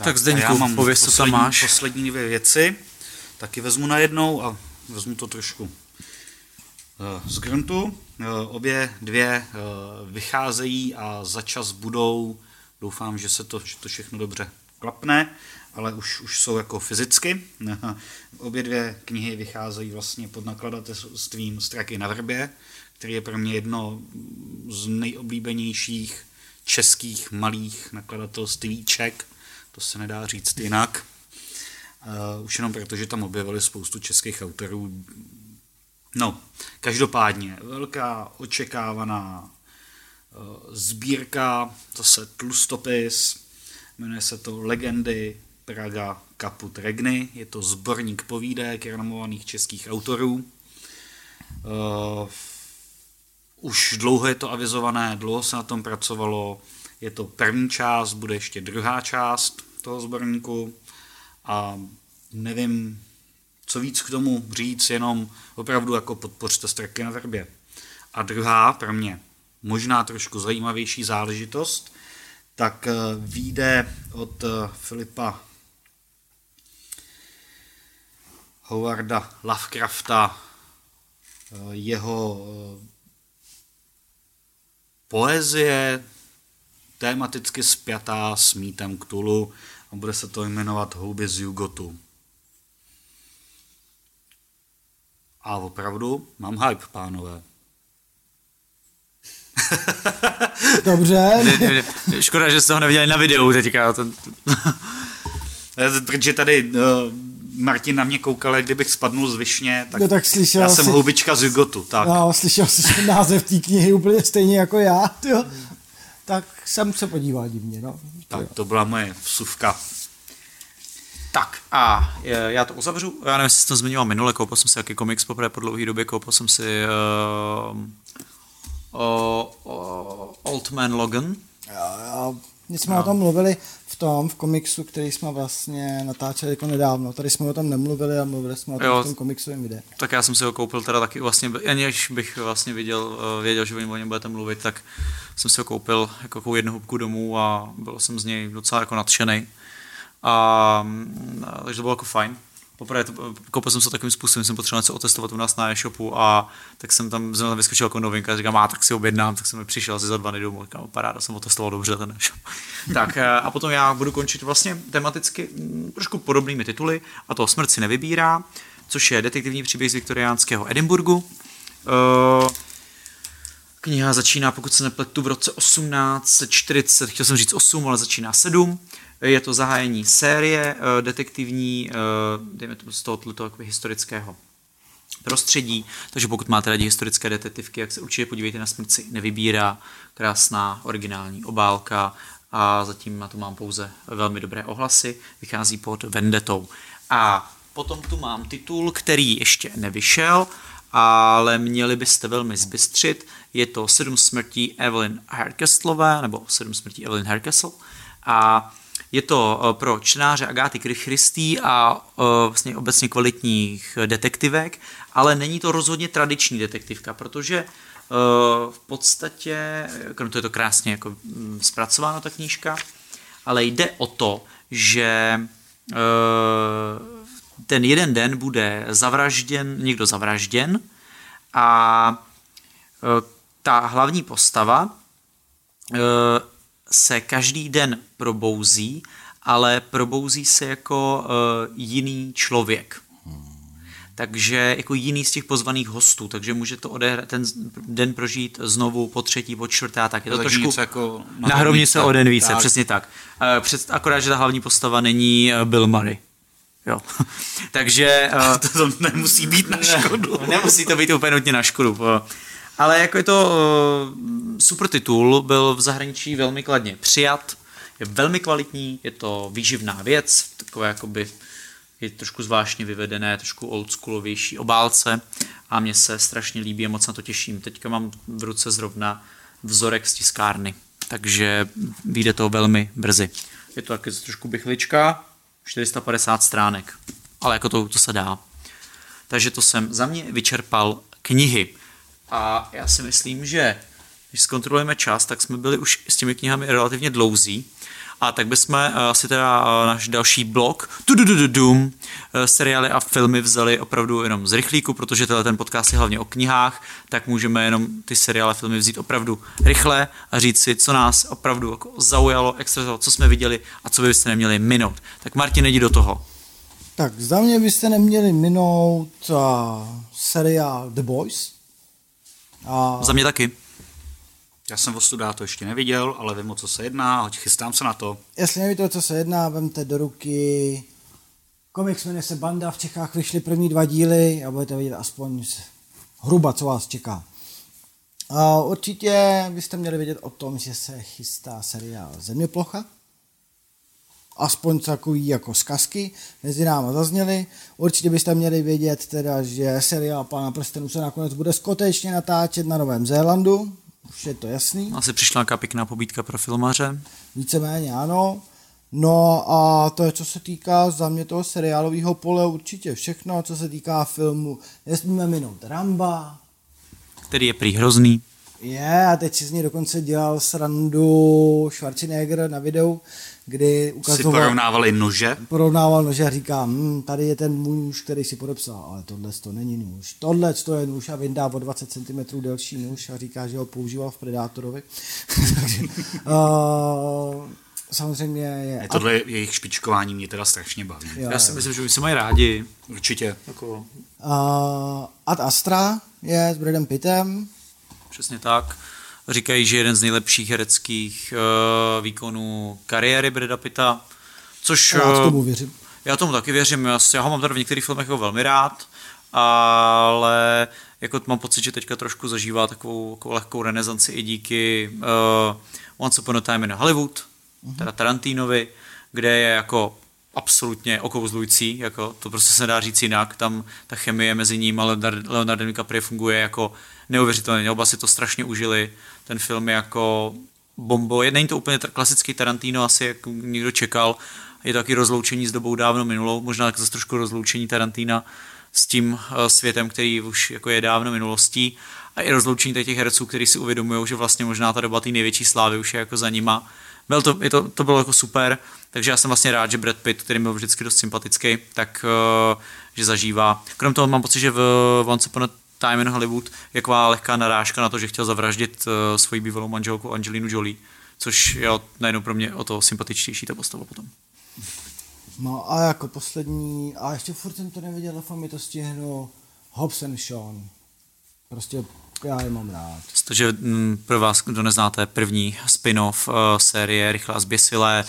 a Tak, Zdeňku, já mám pověz, co tam máš. Poslední dvě věci, taky vezmu na jednou a vezmu to trošku z gruntu. Eh, Obě dvě eh, vycházejí a za čas budou, doufám, že se to, že to všechno dobře klapne, ale už, už jsou jako fyzicky. Obě dvě knihy vycházejí vlastně pod nakladatelstvím Straky na vrbě, který je pro mě jedno z nejoblíbenějších českých malých nakladatelstvíček. To se nedá říct jinak. Už jenom proto, že tam objevili spoustu českých autorů. No, každopádně, velká očekávaná uh, sbírka, zase tlustopis, jmenuje se to Legendy Praga Kaput Regny, je to sborník povídek renomovaných českých autorů. Uh, už dlouho je to avizované, dlouho se na tom pracovalo, je to první část, bude ještě druhá část toho sborníku a nevím, co víc k tomu říct, jenom opravdu jako podpořte straky na vrbě. A druhá pro mě možná trošku zajímavější záležitost, tak eh, vyjde od eh, Filipa Howarda Lovecrafta eh, jeho eh, poezie tematicky spjatá s mýtem Ktulu a bude se to jmenovat Houby z Jugotu. A opravdu mám hype, pánové. Dobře. Škoda, že jste ho neviděli na videu teďka. To... Protože tady uh, Martin na mě koukal, jak kdybych spadnul z višně, tak, No tak slyšel já jsem jsi- houbička z Jugotu, tak. No, slyšel jsi že název té knihy úplně stejně jako já, jo. Tak jsem se podíval divně, no. tak to byla moje vsuvka. Tak a eh, já to uzavřu. Já nevím, jestli jsem to zmiňoval minule, koupil jsem si jaký komiks poprvé po dlouhé době, koupil jsem si uh, uh, Old Man Logan. A my jsme o tom mluvili v tom, v komiksu, který jsme vlastně natáčeli jako nedávno. Tady jsme o tom nemluvili a mluvili jsme o tom Jo. v tom komiksovém videu. Tak já jsem si ho koupil teda taky vlastně, aniž bych vlastně viděl, eh, věděl, že o něm budete mluvit, tak jsem si ho koupil jako jednu hubku domů a byl jsem z něj docela jako nadšený. A, mm, takže to bylo jako fajn. Poprvé to, koupil jsem se takovým způsobem, jsem potřeboval něco otestovat u nás na e-shopu a tak jsem tam zrovna vyskočil jako novinka a říkám, a tak si objednám, tak jsem mi přišel asi za dva dny domů, říkám, paráda, jsem otestoval dobře ten e-shop. tak eh, a potom já budu končit vlastně tematicky mm, trošku podobnými tituly a to Smrt si nevybírá, což je detektivní příběh z viktoriánského Edinburgu. Uh, Kniha začíná, pokud se nepletu, v roce 1840, chtěl jsem říct 8, ale začíná 7. Je to zahájení série eh, detektivní, eh, dejme tomu z tohoto jakoby historického prostředí, takže pokud máte rádi historické detektivky, jak se určitě podívejte na Smrci nevybírá, krásná originální obálka a zatím na to mám pouze velmi dobré ohlasy, vychází pod Vendetou. A potom tu mám titul, který ještě nevyšel, ale měli byste velmi zbystřit. Je to Sedm smrtí Evelyn Herkeslové, nebo Sedm smrtí Evelyn Herkesl. A je to eh, pro čtenáře Agáty Christy a eh, vlastně obecně kvalitních detektivek, ale není to rozhodně tradiční detektivka, protože eh, v podstatě, krom toho je to krásně jako mm, zpracováno ta knížka, ale jde o to, že ten jeden den bude zavražděn, někdo zavražděn a eh, ta hlavní postava eh, se každý den probouzí, ale probouzí se jako uh, jiný člověk. Takže jako jiný z těch pozvaných hostů, takže může to odehrát, ten den prožít znovu po třetí, po čtvrté a tak. Je to Takže trošku jako na hromnice o den více, Tak. přesně tak. Před, akorát, že ta hlavní postava není Bill Murray. Jo. takže eh, To, to nemusí být na škodu. Nemusí to být úplně nutně na škodu. Ale jako je to uh, super titul, byl v zahraničí velmi kladně přijat, je velmi kvalitní, je to výživná věc, takové jakoby je trošku zvláštně vyvedené, trošku oldschoolovější obálce a mně se strašně líbí a moc na to těším. Teďka mám v ruce zrovna vzorek z tiskárny, takže vyjde to velmi brzy. Je to taky trošku bychlička, 450 stránek, ale jako to, to se dá. Takže to jsem za mě vyčerpal knihy. A já si myslím, že když zkontrolujeme čas, tak jsme byli už s těmi knihami relativně dlouzí. A tak bychom eh, asi teda eh, náš další blok, tududududum, eh, seriály a filmy vzali opravdu jenom z rychlíku, protože tenhle ten podcast je hlavně o knihách, tak můžeme jenom ty seriály a filmy vzít opravdu rychle a říct si, co nás opravdu jako zaujalo, extra, co jsme viděli a co byste neměli minout. Tak Martin, jdi do toho. Tak za mě byste neměli minout uh, seriál The Boys. A Za mě taky. Já jsem Vostuda to ještě neviděl, ale vím, o co se jedná, hoď chystám se na to. jestli nevíte, o co se jedná, vemte do ruky komiks jmenuje se Banda, v Čechách vyšly první dva díly a budete vidět aspoň hruba, co vás čeká. A určitě byste měli vědět o tom, že se chystá seriál Zeměplocha. Aspoň takový jako zkazky mezi náma zazněly. Určitě byste měli vědět teda, že seriál Pána prstenů se nakonec bude skutečně natáčet na Novém Zélandu. Už je to jasný. Asi přišla nějaká pěkná pobídka pro filmaře. Víceméně ano. No a to je, co se týká za mě toho seriálového pole, určitě všechno, co se týká filmu. Nesmíme minout Ramba, který je prý hrozný. je, a teď si z něj dokonce dělal srandu Schwarzenegger na videu, kdy Si ukazoval, porovnávali nože. porovnával nože a říká, hm, tady je ten můj nůž, který si podepsal, ale tohle to není nůž. Tohle to je nůž a vyndá o 20 cm delší nůž a říká, že ho používal v Predátorovi. Takže, uh, samozřejmě je... Ne, tohle jejich špičkování mě teda strašně baví. Jo, Já si jo. myslím, že oni se mají rádi. Určitě. Jako, Uh, Ad Astra je s Bradem Pittem. přesně tak. Říkají, že jeden z nejlepších hereckých uh, výkonů kariéry Breda Pitta, což... Já eh, tomu věřím. Já tomu taky věřím, já, já ho mám tady v některých filmech jako velmi rád, ale jako mám pocit, že teďka trošku zažívá takovou, takovou lehkou renesanci i díky uh, Once Upon a Time in Hollywood, mm-hmm. teda Tarantinovi, kde je jako absolutně okouzlující, jako to prostě se nedá říct jinak, tam ta chemie mezi ním a Leonardem DiCaprio funguje jako neuvěřitelně, oba si to strašně užili, ten film je jako bombo, není to úplně klasický Tarantino, asi jak někdo čekal, je to taky rozloučení s dobou dávno minulou, možná zase trošku rozloučení Tarantina s tím eh, světem, který už jako je dávno minulostí a i rozloučení těch herců, kteří si uvědomují, že vlastně možná ta doba té největší slávy už je jako za nima. Byl to, je to, to bylo jako super, takže já jsem vlastně rád, že Brad Pitt, který byl vždycky dost sympatický, tak uh, že zažívá. Krom toho mám pocit, že v Once Upon a Time in Hollywood je taková lehká narážka na to, že chtěl zavraždit uh, svoji bývalou manželku Angelinu Jolie, což je najednou pro mě o to sympatičtější ta postava potom. No a jako poslední, a ještě furt jsem to neviděl, doufám mi to stihnu, Hobbs and Sean. Prostě já je mám rád. Takže mm, pro vás, kdo neznáte, první spin-off uh, série Rychle a zběsilé,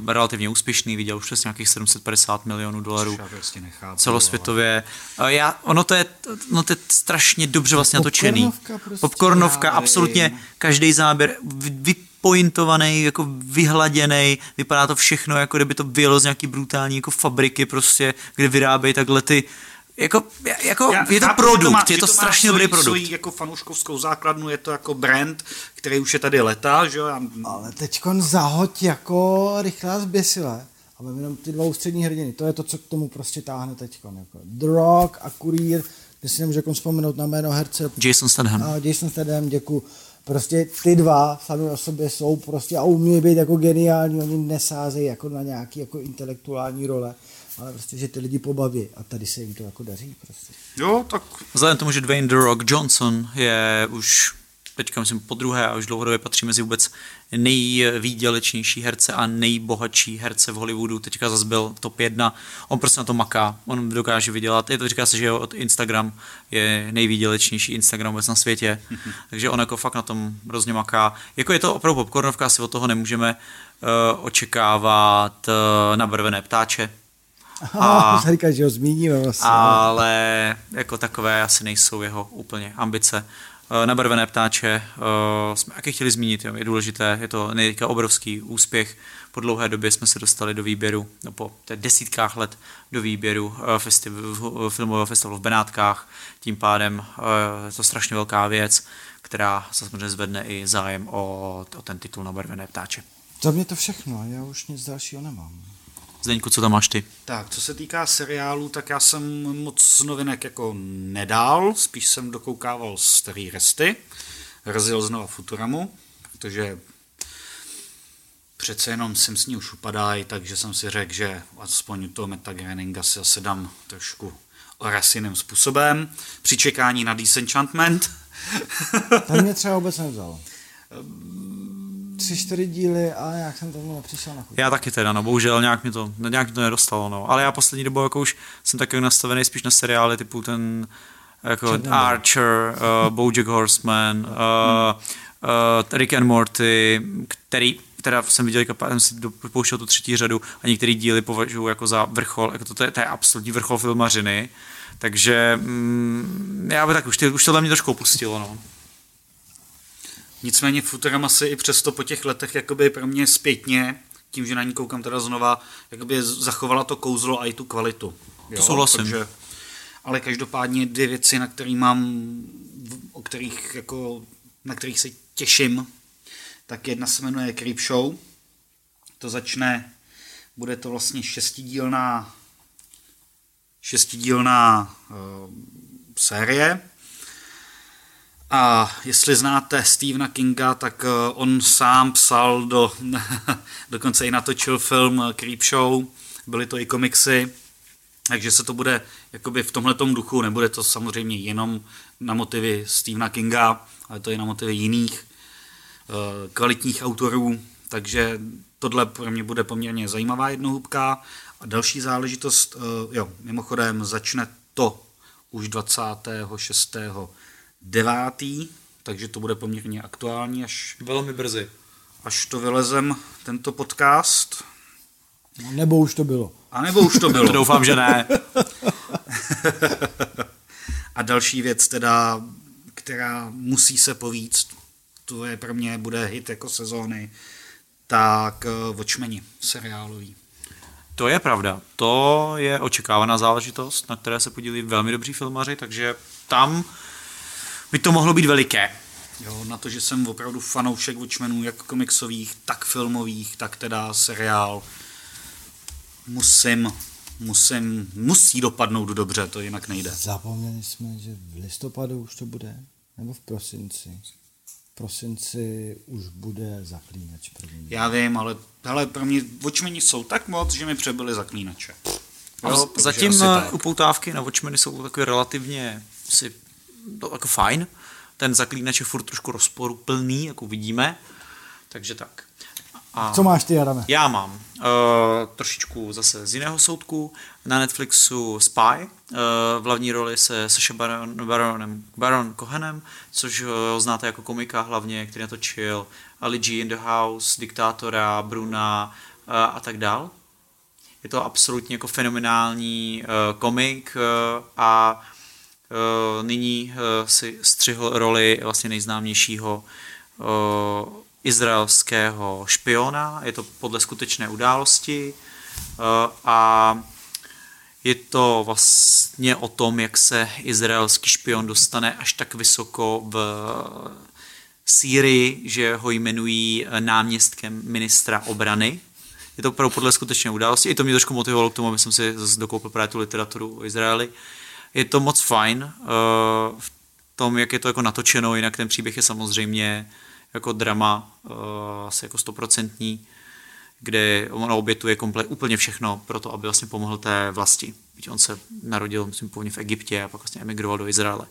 uh, relativně úspěšný, viděl už přes nějakých 750 milionů dolarů prostě nechápu, celosvětově. Ale... Já, ono to je, no to je strašně dobře vlastně natočený. Popcornovka prostě. Popcornovka, absolutně každý záběr vy, pointovaný, jako vyhladěný, vypadá to všechno, jako kdyby to bylo z nějaký brutální jako fabriky prostě, kde vyrábějí takhle ty jako, jako Já je to produkt, to má, je to, to strašně dobrý produkt. Svojí jako fanouškovskou základnu, je to jako brand, který už je tady leta, že jo? Já... Ale teďkon zahoď jako rychlá zběsile. A mám jenom ty dva ústřední hrdiny. To je to, co k tomu prostě táhne teďkon. Jako The Rock a Kurýr, kde si nemůžu vzpomenout na jméno herce. Jason Statham. A Jason Statham, děkuji prostě ty dva sami o sobě jsou prostě a umí být jako geniální, oni nesázejí jako na nějaký jako intelektuální role, ale prostě, že ty lidi pobaví a tady se jim to jako daří prostě. Jo, tak... Vzhledem tomu, že Dwayne The Rock Johnson je už teďka myslím po druhé a už dlouhodobě patří mezi vůbec nejvýdělečnější herce a nejbohatší herce v Hollywoodu. Teďka zase byl top 1. On prostě na to maká. On dokáže vydělat. Je to říká se, že od Instagram je nejvýdělečnější Instagram vůbec na světě. Takže on jako fakt na tom hrozně maká. Jako je to opravdu popcornovka, asi od toho nemůžeme uh, očekávat uh, nabarvené ptáče. A, říká, že ho zmíníme vlastně. Ale jako takové asi nejsou jeho úplně ambice. Eh, nabarvené ptáče eh, jsme taky chtěli zmínit, jo, je důležité, je to nejka obrovský úspěch. Po dlouhé době jsme se dostali do výběru, no po desítkách let do výběru eh, festival, filmového festivalu v Benátkách. Tím pádem je to strašně velká věc, která se samozřejmě zvedne i zájem o, o ten titul Nabarvené ptáče. Za mě to všechno, já už nic dalšího nemám. Zdeňku, co tam máš ty? Tak, co se týká seriálu, tak já jsem moc novinek jako nedal, spíš jsem dokoukával starý resty, rozjel znova Futuramu, protože přece jenom jsem s ní už upadají, takže jsem si řekl, že aspoň u toho metagraininga si asi dám trošku orasiným způsobem, při čekání na Disenchantment. To mě třeba vůbec nevzal. tři, čtyři díly a nějak jsem tomu nepřišel na chuť. Já taky teda, no bohužel nějak mi to, nějak mi to nedostalo, no. Ale já poslední dobou jako už jsem taky nastavený spíš na seriály typu ten jako Černý Archer, uh, Bojack Horseman, uh, uh, Rick and Morty, který teda jsem viděl, jsem si pouštěl tu třetí řadu a některé díly považuji jako za vrchol, jako to, to, je, to je absolutní vrchol filmařiny, takže mm, já bych tak už, ty, už tohle mě trošku opustilo, no. Nicméně Futurama si i přesto po těch letech jakoby pro mě zpětně, tím, že na ní koukám teda znova, jakoby zachovala to kouzlo a i tu kvalitu. Jo? To souhlasím. Takže, ale každopádně dvě věci, na kterých mám, o kterých jako, na kterých se těším, tak jedna se jmenuje Creep Show. To začne, bude to vlastně šestidílná šestidílná uh, série, a jestli znáte Stephena Kinga, tak eh, on sám psal do, dokonce i natočil film eh, Creepshow, byly to i komiksy, takže se to bude jakoby v tomhletom duchu, nebude to samozřejmě jenom na motivy Stephena Kinga, ale to je na motivy jiných eh, kvalitních autorů, takže tohle pro mě bude poměrně zajímavá jednohubka. A další záležitost, jo, mimochodem začne to už 26 devátý, takže to bude poměrně aktuální, až, Velmi brzy. až to vylezem, tento podcast. No, nebo už to bylo. A nebo už to To bylo. doufám, že ne. A další věc teda, která musí se povíct, to je pro mě, bude hit jako sezóny, tak uh, Watchmeni seriálový. To je pravda. To je očekávaná záležitost, na které se podílí velmi dobří filmaři, takže tam by to mohlo být veliké. Jo, na to, že jsem opravdu fanoušek Watchmenů, jak komiksových, tak filmových, tak teda seriál. Musím, musím, musí dopadnout dobře, to jinak nejde. Zapomněli jsme, že v listopadu už to bude, nebo v prosinci. V prosinci už bude zaklínač první. Já vím, ale hele, pro mě Watchmeni jsou tak moc, že mi přebyly zaklínače. Jo, zatím eh, upoutávky na Watchmeny jsou takové relativně si, to jako fajn. Ten zaklínač je furt trošku rozporuplný, jako vidíme. Takže tak. A Co máš ty, Adame? já mám uh, trošičku zase z jiného soudku. Na Netflixu Spy. Uh, v hlavní roli se Saša Baron, Baronem, Baron Cohenem, což uh, znáte jako komika hlavně, který natočil Ali G in the House, Diktátora, Bruna uh, a tak dál. Je to absolutně jako fenomenální uh, komik uh, a nyní uh, si střihl roli vlastně nejznámějšího uh, izraelského špiona. Je to podle skutečné události uh, a je to vlastně o tom, jak se izraelský špion dostane až tak vysoko v Sýrii, že ho jmenují eh, náměstkem ministra obrany. Je to opravdu podle skutečné události. I to mě trošku motivovalo k tomu, aby jsem si dokoupil právě tu literaturu o Izraeli. Je to moc fajn uh, v tom, jak je to jako natočeno, jinak ten příběh je samozřejmě jako drama, uh, asi jako stoprocentní, kde on obětuje komple- úplně všechno pro to, aby vlastně pomohl té vlasti. Byť on se narodil, myslím, původně v Egyptě a pak vlastně emigroval do Izraele.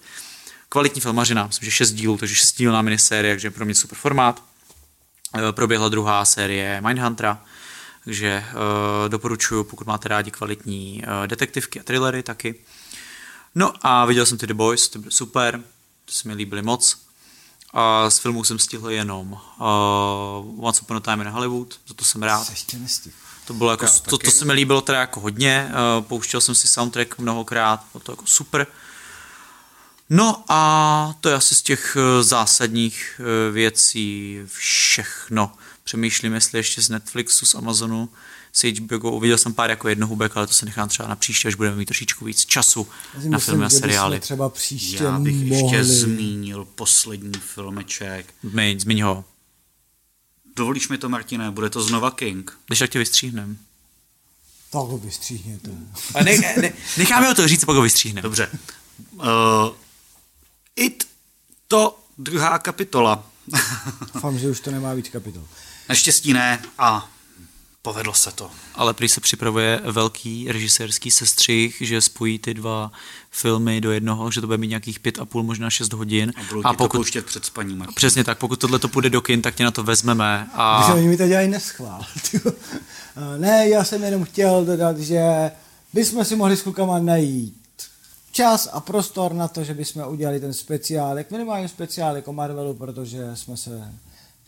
Kvalitní filmařina, myslím, že šest dílů, takže šestidílná minisérie, takže pro mě super formát. Eh, Proběhla druhá série Mindhuntera, takže uh, doporučuji, pokud máte rádi kvalitní uh, detektivky a thrillery taky. No a viděl jsem ty The Boys, ty byly super, ty se mi líbily moc. A z filmů jsem stihl jenom uh, Once Upon a Time in Hollywood, za to jsem rád. Se ještě nestihl. To bylo jako, Já to, to se mi líbilo teda jako hodně, uh, pouštěl jsem si soundtrack mnohokrát, bylo to jako super. No a to je asi z těch eh, zásadních eh, věcí všechno. Přemýšlím, jestli ještě z Netflixu, z Amazonu, z HBO, uviděl jsem pár jako jednohubek, ale to se nechám třeba na příště, až budeme mít trošičku víc času Já si na myslím, filmy a seriály. třeba příště Já bych mohli... ještě zmínil poslední filmeček. Zmiň, zmiň ho. Dovolíš mi to, Martine, bude to znova King. Když tak tě vystříhnem. Tak ho vystříhněte. A ne, ne, necháme ho to říct, pak ho vystříhneme. Dobře. Uh, It, to druhá kapitola. Doufám, že už to nemá víc kapitol. Naštěstí ne a povedlo se to. ale prý se připravuje velký režisérský sestřih, že spojí ty dva filmy do jednoho, že to bude mít nějakých pět a půl, možná šest hodin. A budou A to pokud, pouštět před spaním. Martine. přesně tak, pokud tohle to půjde do kin, tak tě na to vezmeme. A Myslím, oni mi to dělají neschvál. Eh, ne, já jsem jenom chtěl dodat, že bychom si mohli s klukama najít čas a prostor na to, že bychom udělali ten speciálek, minimálně speciálek o Marvelu, protože jsme se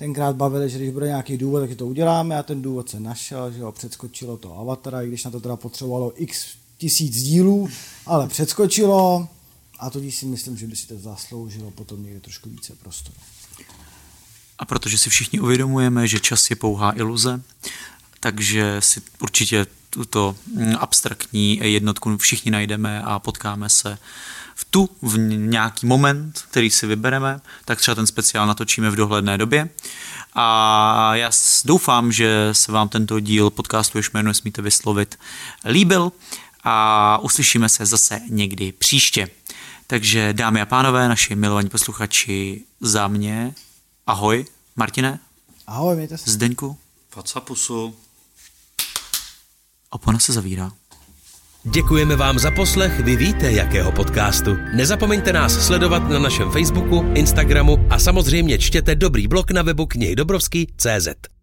tenkrát bavili, že když bude nějaký důvod, tak to uděláme a ten důvod se našel, že ho předskočilo to Avatara, i když na to teda potřebovalo x tisíc dílů, ale předskočilo a tudíž si myslím, že by si to zasloužilo potom někde trošku více prostoru. A protože si všichni uvědomujeme, že čas je pouhá iluze, takže si určitě tuto mm, abstraktní jednotku všichni najdeme a potkáme se v tu, v nějaký moment, který si vybereme, tak třeba ten speciál natočíme v dohledné době. A já doufám, že se vám tento díl podcastu, jež jméno nesmíte vyslovit, líbil a uslyšíme se zase někdy příště. Takže dámy a pánové, naši milovaní posluchači, za mě, ahoj, Martine, Ahoj, mějte se. Zdeňku, Facapusu. opona se zavírá. Děkujeme vám za poslech, vy víte, jakého podcastu. Nezapomeňte nás sledovat na našem Facebooku, Instagramu a samozřejmě čtěte dobrý blog na webu knihy Dobrovský.cz.